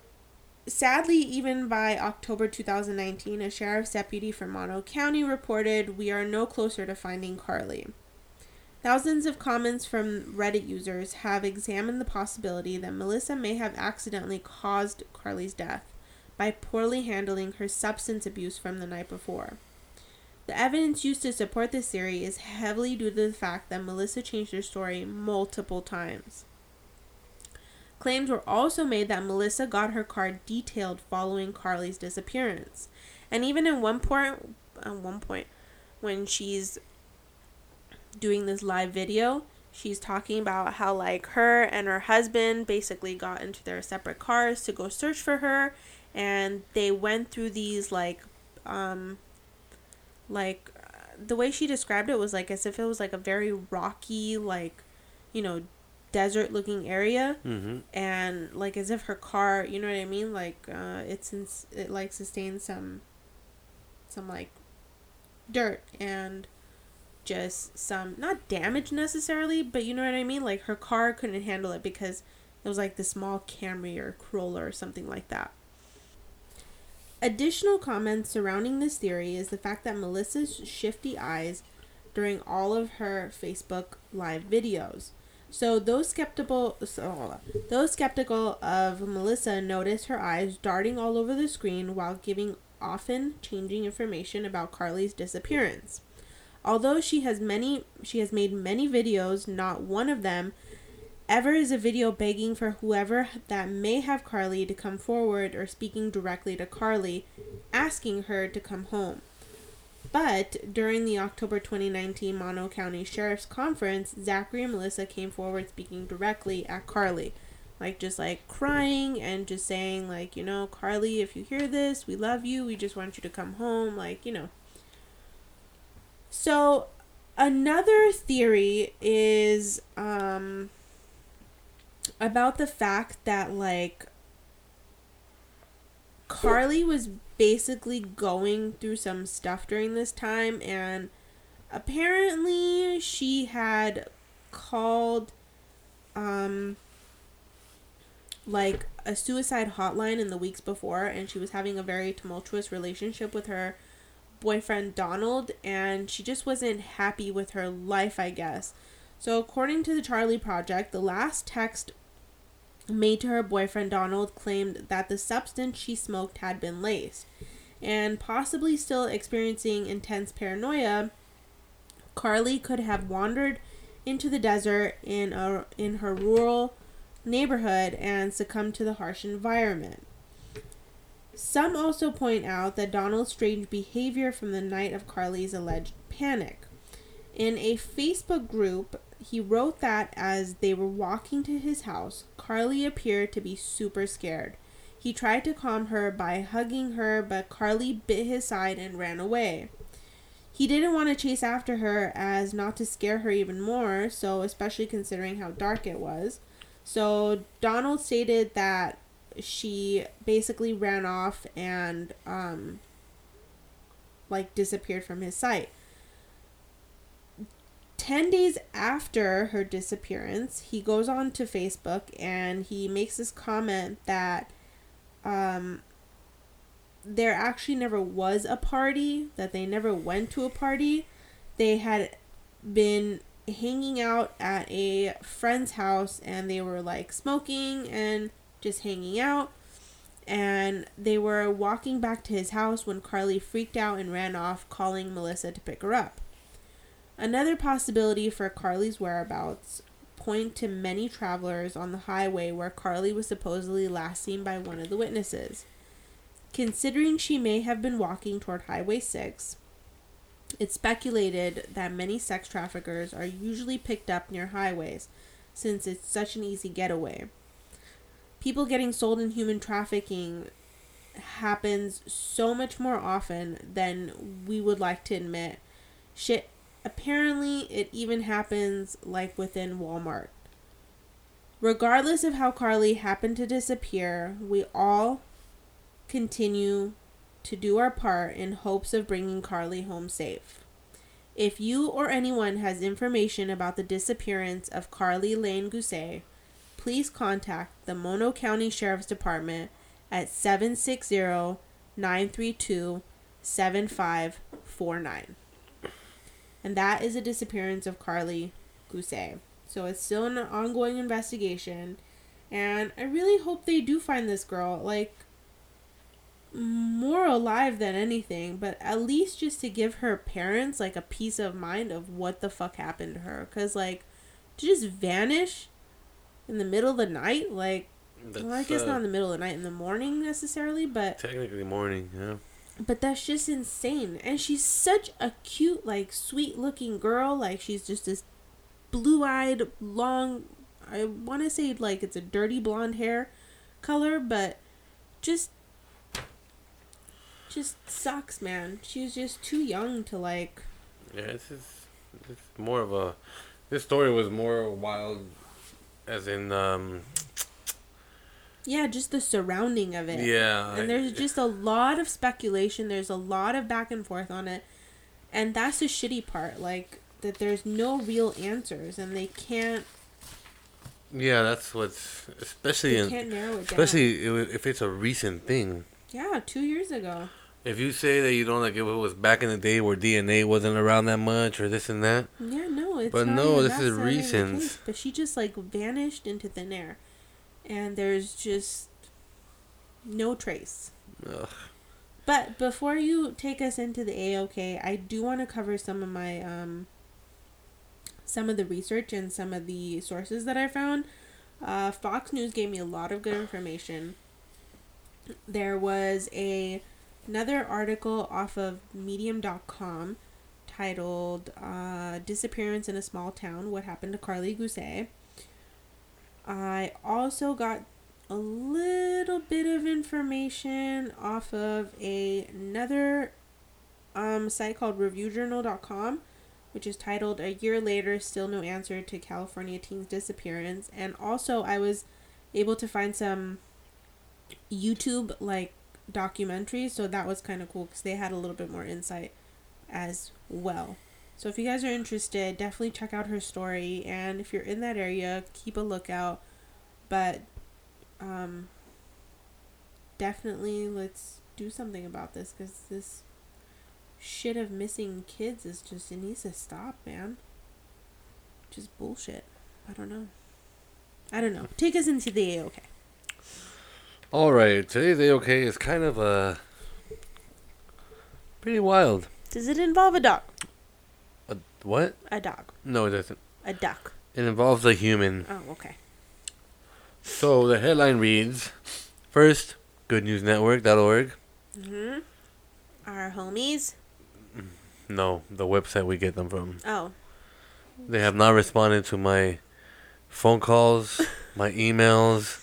sadly, even by October 2019, a sheriff's deputy from Mono County reported, We are no closer to finding Carly. Thousands of comments from Reddit users have examined the possibility that Melissa may have accidentally caused Carly's death by poorly handling her substance abuse from the night before. The evidence used to support this theory is heavily due to the fact that Melissa changed her story multiple times. Claims were also made that Melissa got her car detailed following Carly's disappearance. And even in one point at one point when she's doing this live video, she's talking about how like her and her husband basically got into their separate cars to go search for her and they went through these like um like the way she described it was like as if it was like a very rocky like you know desert looking area. Mm-hmm. and like as if her car you know what i mean? Like uh it's in, it like sustained some some like dirt and just some not damage necessarily but you know what i mean? Like her car couldn't handle it because it was like the small camry or corolla or something like that Additional comments surrounding this theory is the fact that Melissa's shifty eyes during all of her Facebook live videos. So those skeptical so, those skeptical of Melissa notice her eyes darting all over the screen while giving often changing information about Carly's disappearance. Although she has many she has made many videos, not one of them ever is a video begging for whoever that may have Carly to come forward or speaking directly to Carly, asking her to come home. But during the October 2019 Mono County Sheriff's Conference, Zachary and Melissa came forward speaking directly at Carly. Like, just like crying and just saying, like, you know, Carly, if you hear this, we love you. We just want you to come home. Like, you know. So, another theory is, um, about the fact that like Carly was basically going through some stuff during this time and apparently she had called um like a suicide hotline in the weeks before and she was having a very tumultuous relationship with her boyfriend Donald and she just wasn't happy with her life I guess. So according to the Charley Project, the last text made to her boyfriend Donald claimed that the substance she smoked had been laced. And possibly still experiencing intense paranoia, Carly could have wandered into the desert in a in her rural neighborhood and succumbed to the harsh environment. Some also point out that Donald's strange behavior from the night of Carly's alleged panic. In a Facebook group, he wrote that as they were walking to his house, Carly appeared to be super scared. He tried to calm her by hugging her, but Carly bit his side and ran away. He didn't want to chase after her as not to scare her even more, so especially considering how dark it was. So Donald stated that she basically ran off and um like disappeared from his sight. 10 days after her disappearance, he goes on to Facebook and he makes this comment that um, there actually never was a party, that they never went to a party. They had been hanging out at a friend's house and they were like smoking and just hanging out. And they were walking back to his house when Carly freaked out and ran off, calling Melissa to pick her up. Another possibility for Carly's whereabouts point to many travelers on the highway where Carly was supposedly last seen by one of the witnesses. Considering she may have been walking toward Highway 6, it's speculated that many sex traffickers are usually picked up near highways since it's such an easy getaway. People getting sold in human trafficking happens so much more often than we would like to admit. Shit Apparently, it even happens like within Walmart. Regardless of how Carly happened to disappear, we all continue to do our part in hopes of bringing Carly home safe. If you or anyone has information about the disappearance of Carly Lane Gousset, please contact the Mono County Sheriff's Department at 760 932 7549 and that is the disappearance of Carly Gousset. So it's still an ongoing investigation, and I really hope they do find this girl, like more alive than anything, but at least just to give her parents like a peace of mind of what the fuck happened to her, cause like to just vanish in the middle of the night, like well, I guess uh, not in the middle of the night, in the morning necessarily, but technically morning, yeah. But that's just insane. And she's such a cute, like, sweet looking girl. Like, she's just this blue eyed, long, I want to say, like, it's a dirty blonde hair color, but just. Just sucks, man. She's just too young to, like. Yeah, this is. It's more of a. This story was more wild, as in, um, yeah, just the surrounding of it. Yeah. And there's just a lot of speculation. There's a lot of back and forth on it. And that's the shitty part. Like, that there's no real answers and they can't. Yeah, that's what's. Especially in. Can't narrow it especially if it's a recent thing. Yeah, two years ago. If you say that you don't like if it was back in the day where DNA wasn't around that much or this and that. Yeah, no, it's But no, this is recent. But she just like vanished into thin air and there's just no trace. Ugh. But before you take us into the AOK, I do want to cover some of my um some of the research and some of the sources that I found. Uh, Fox News gave me a lot of good information. There was a another article off of medium.com titled uh, Disappearance in a Small Town What Happened to Carly Gousset. I also got a little bit of information off of a, another um, site called reviewjournal.com, which is titled A Year Later, Still No Answer to California Teen's Disappearance. And also, I was able to find some YouTube like documentaries, so that was kind of cool because they had a little bit more insight as well. So if you guys are interested, definitely check out her story. And if you're in that area, keep a lookout. But um, definitely let's do something about this because this shit of missing kids is just, it needs to stop, man. Just bullshit. I don't know. I don't know. Take us into the A-OK. All right, today's AOK is kind of uh, pretty wild. Does it involve a dog? What? A dog. No, it doesn't. A duck. It involves a human. Oh, okay. So the headline reads First, goodnewsnetwork.org. Mm-hmm. Our homies. No, the website we get them from. Oh. They have not responded to my phone calls, my emails,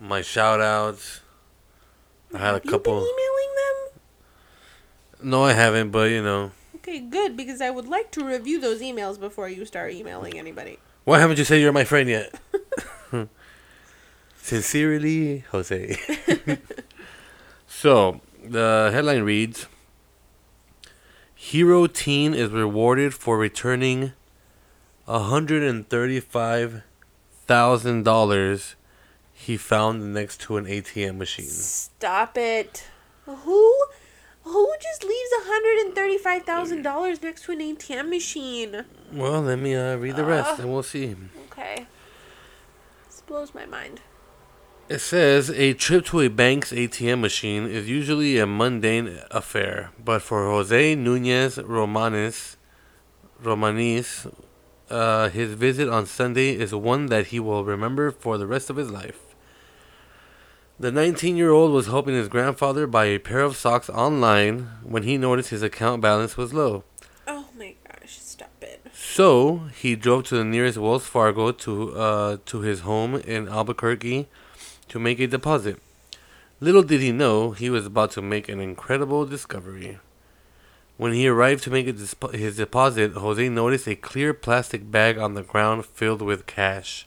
my shout outs. I had a Have you couple. been emailing them? No, I haven't, but you know. Okay, good, because I would like to review those emails before you start emailing anybody. Why haven't you said you're my friend yet? Sincerely, Jose. so, the headline reads Hero teen is rewarded for returning $135,000 he found next to an ATM machine. Stop it. Who who just leaves $135,000 next to an ATM machine? Well, let me uh, read the rest and we'll see. Okay. This blows my mind. It says a trip to a bank's ATM machine is usually a mundane affair, but for Jose Nunez Romanes, Romanis, uh, his visit on Sunday is one that he will remember for the rest of his life. The 19 year old was helping his grandfather buy a pair of socks online when he noticed his account balance was low. Oh my gosh, stop it. So he drove to the nearest Wells Fargo to uh, to his home in Albuquerque to make a deposit. Little did he know he was about to make an incredible discovery. When he arrived to make his deposit, Jose noticed a clear plastic bag on the ground filled with cash.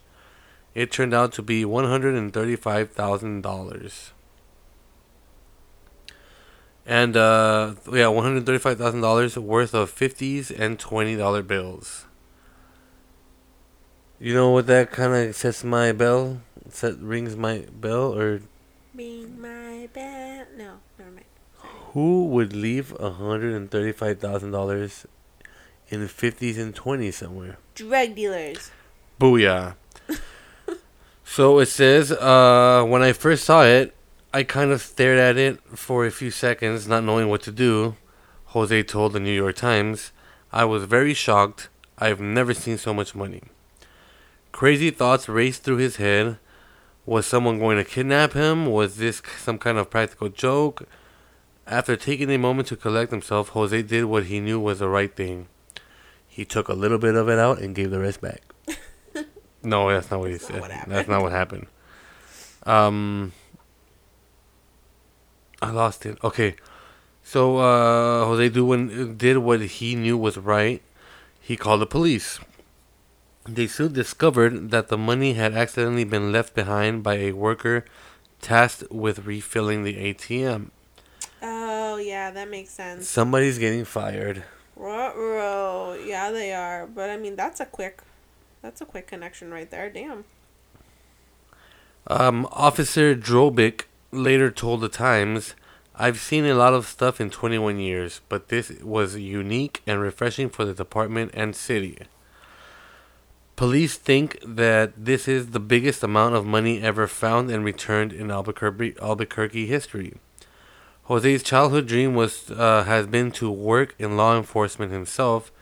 It turned out to be one hundred and thirty-five thousand dollars. And uh, yeah, one hundred thirty-five thousand dollars worth of fifties and twenty dollar bills. You know what that kind of sets my bell? Set rings my bell, or Ring my bell. No, never mind. who would leave a hundred and thirty-five thousand dollars in fifties and twenties somewhere? Drug dealers. Booyah. So it says, uh, when I first saw it, I kind of stared at it for a few seconds, not knowing what to do. Jose told the New York Times, I was very shocked. I've never seen so much money. Crazy thoughts raced through his head. Was someone going to kidnap him? Was this some kind of practical joke? After taking a moment to collect himself, Jose did what he knew was the right thing. He took a little bit of it out and gave the rest back. No, that's not what he That's not said. what. That's not what happened. Um, I lost it. Okay, so uh, Jose Duwin did what he knew was right. He called the police. They soon discovered that the money had accidentally been left behind by a worker tasked with refilling the ATM. Oh, yeah, that makes sense. Somebody's getting fired. Ruh-roh. Yeah, they are. But I mean, that's a quick, that's a quick connection right there. Damn. Um, Officer Drobik later told the Times, I've seen a lot of stuff in 21 years, but this was unique and refreshing for the department and city. Police think that this is the biggest amount of money ever found and returned in Albuquerque, Albuquerque history. Jose's childhood dream was uh, has been to work in law enforcement himself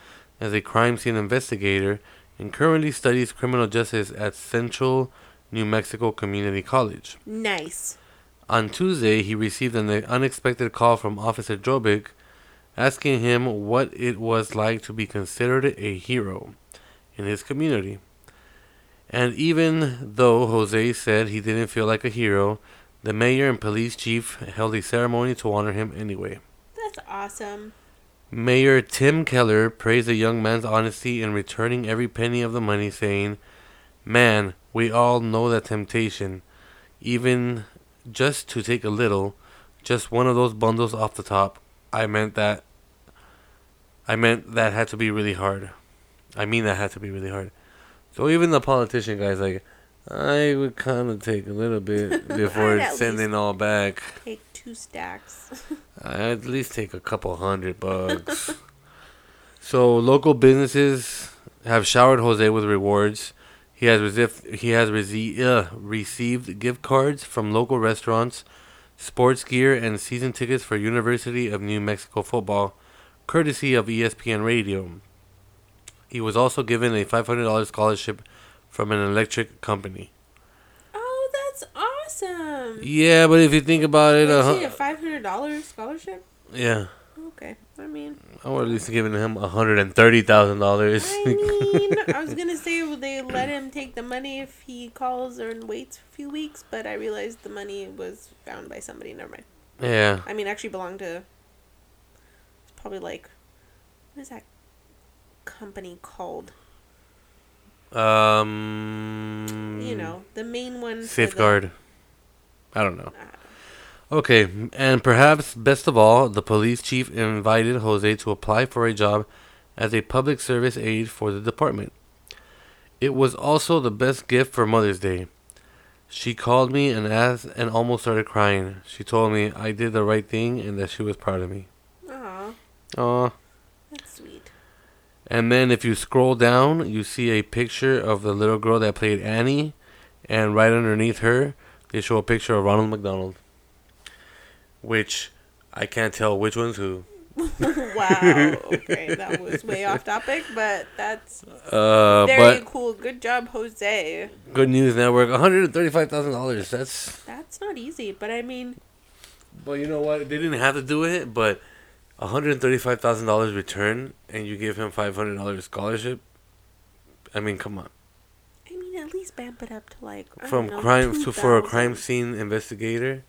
as a crime scene investigator and currently studies criminal justice at Central New Mexico Community College. Nice. On Tuesday, he received an unexpected call from Officer Drobik asking him what it was like to be considered a hero in his community. And even though Jose said he didn't feel like a hero, the mayor and police chief held a ceremony to honor him anyway. That's awesome. Mayor Tim Keller praised the young man's honesty in returning every penny of the money, saying, Man, we all know that temptation. Even just to take a little, just one of those bundles off the top. I meant that. I meant that had to be really hard. I mean that had to be really hard. So even the politician guy's like, I would kind of take a little bit before sending all back. Take two stacks. I at least take a couple hundred bucks. so local businesses have showered Jose with rewards. He has received he has rece- uh, received gift cards from local restaurants, sports gear, and season tickets for University of New Mexico football, courtesy of ESPN Radio. He was also given a five hundred dollars scholarship from an electric company. Oh, that's awesome. Yeah, but if you think about it, uh, a five hundred dollars scholarship? yeah, Okay, I mean, I would at least given him a hundred and thirty thousand dollars. I mean, I was gonna say will they let him take the money if he calls or waits a few weeks, but I realized the money was found by somebody. Never mind. yeah, I mean, actually belonged to. It's probably like, what is that company called? Um, You know, the main one. for the- safeguard. I don't know. Ah, Okay, and perhaps best of all, the police chief invited Jose to apply for a job as a public service aide for the department. It was also the best gift for Mother's Day. She called me and asked and almost started crying. She told me I did the right thing and that she was proud of me. Aw, Aw. And then if you scroll down, you see a picture of the little girl that played Annie, and right underneath her, they show a picture of Ronald McDonald. Which I can't tell which one's who. wow. Okay, that was way off topic, but that's Uh, very but cool. Good job, Jose. Good News Network, one hundred thirty-five thousand dollars. That's. That's not easy, but I mean, But you know what? They didn't have to do it, but one hundred and thirty-five thousand dollars return, and you give him five hundred dollars scholarship. I mean, come on. I mean, at least bump it up to like From know, crime to for a crime scene investigator.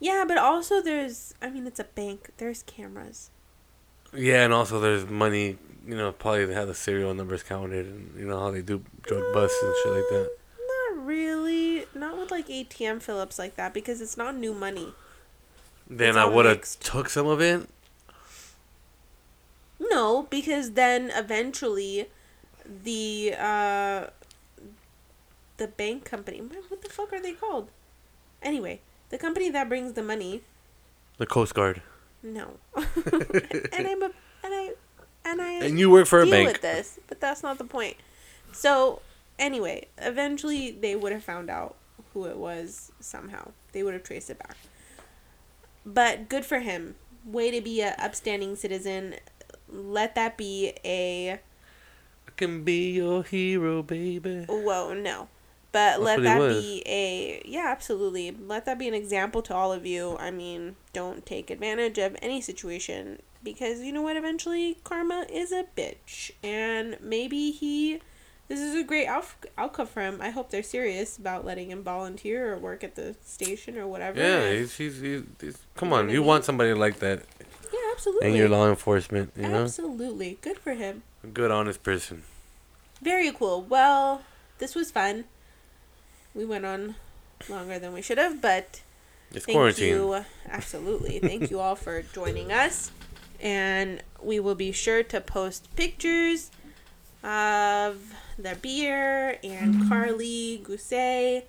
Yeah, but also there's. I mean, it's a bank. There's cameras. Yeah, and also there's money. You know, probably they have the serial numbers counted, and you know how they do drug busts and shit like that. Not really. Not with like ATM Phillips like that because it's not new money. Then It's I would have took some of it. No, because then eventually, the uh, the bank company. What the fuck are they called? Anyway, the company that brings the money. The Coast Guard. No, and I'm a and I and I And you work for a deal bank. with this, but that's not the point. So anyway, eventually they would have found out who it was somehow. They would have traced it back. But good for him. Way to be a upstanding citizen. Let that be a I can be your hero, baby. whoa no. But let that be a yeah, absolutely. Let that be an example to all of you. I mean, don't take advantage of any situation because you know what? Eventually, karma is a bitch, and maybe he. This is a great out- outcome for him. I hope they're serious about letting him volunteer or work at the station or whatever. Yeah, he's, he's, he's, he's come You know on. You want somebody like that absolutely. in your law enforcement, you know? Absolutely, good for him. A good, honest person. Very cool. Well, this was fun. We went on longer than we should have, but It's Thank quarantine. you. Absolutely. Thank you all for joining us. And we will be sure to post pictures of the beer and Carly Gousset.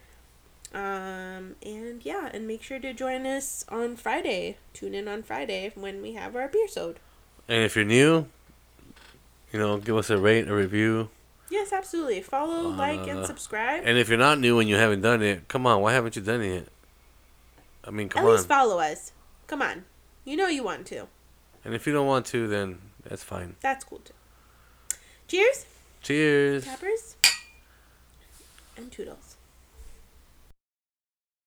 Um, and yeah, and make sure to join us on Friday. Tune in on Friday when we have our beer sode. And if you're new, you know, give us a rate, a review. Yes, absolutely. Follow, like, and Uh, subscribe. And if you're not new and you haven't done it, come on, why haven't you done it? I mean, come At on. least follow us. Come on. You know you want to. and if you don't want to, then that's fine. That's cool too. Cheers, Cheers. tappers, and toodles.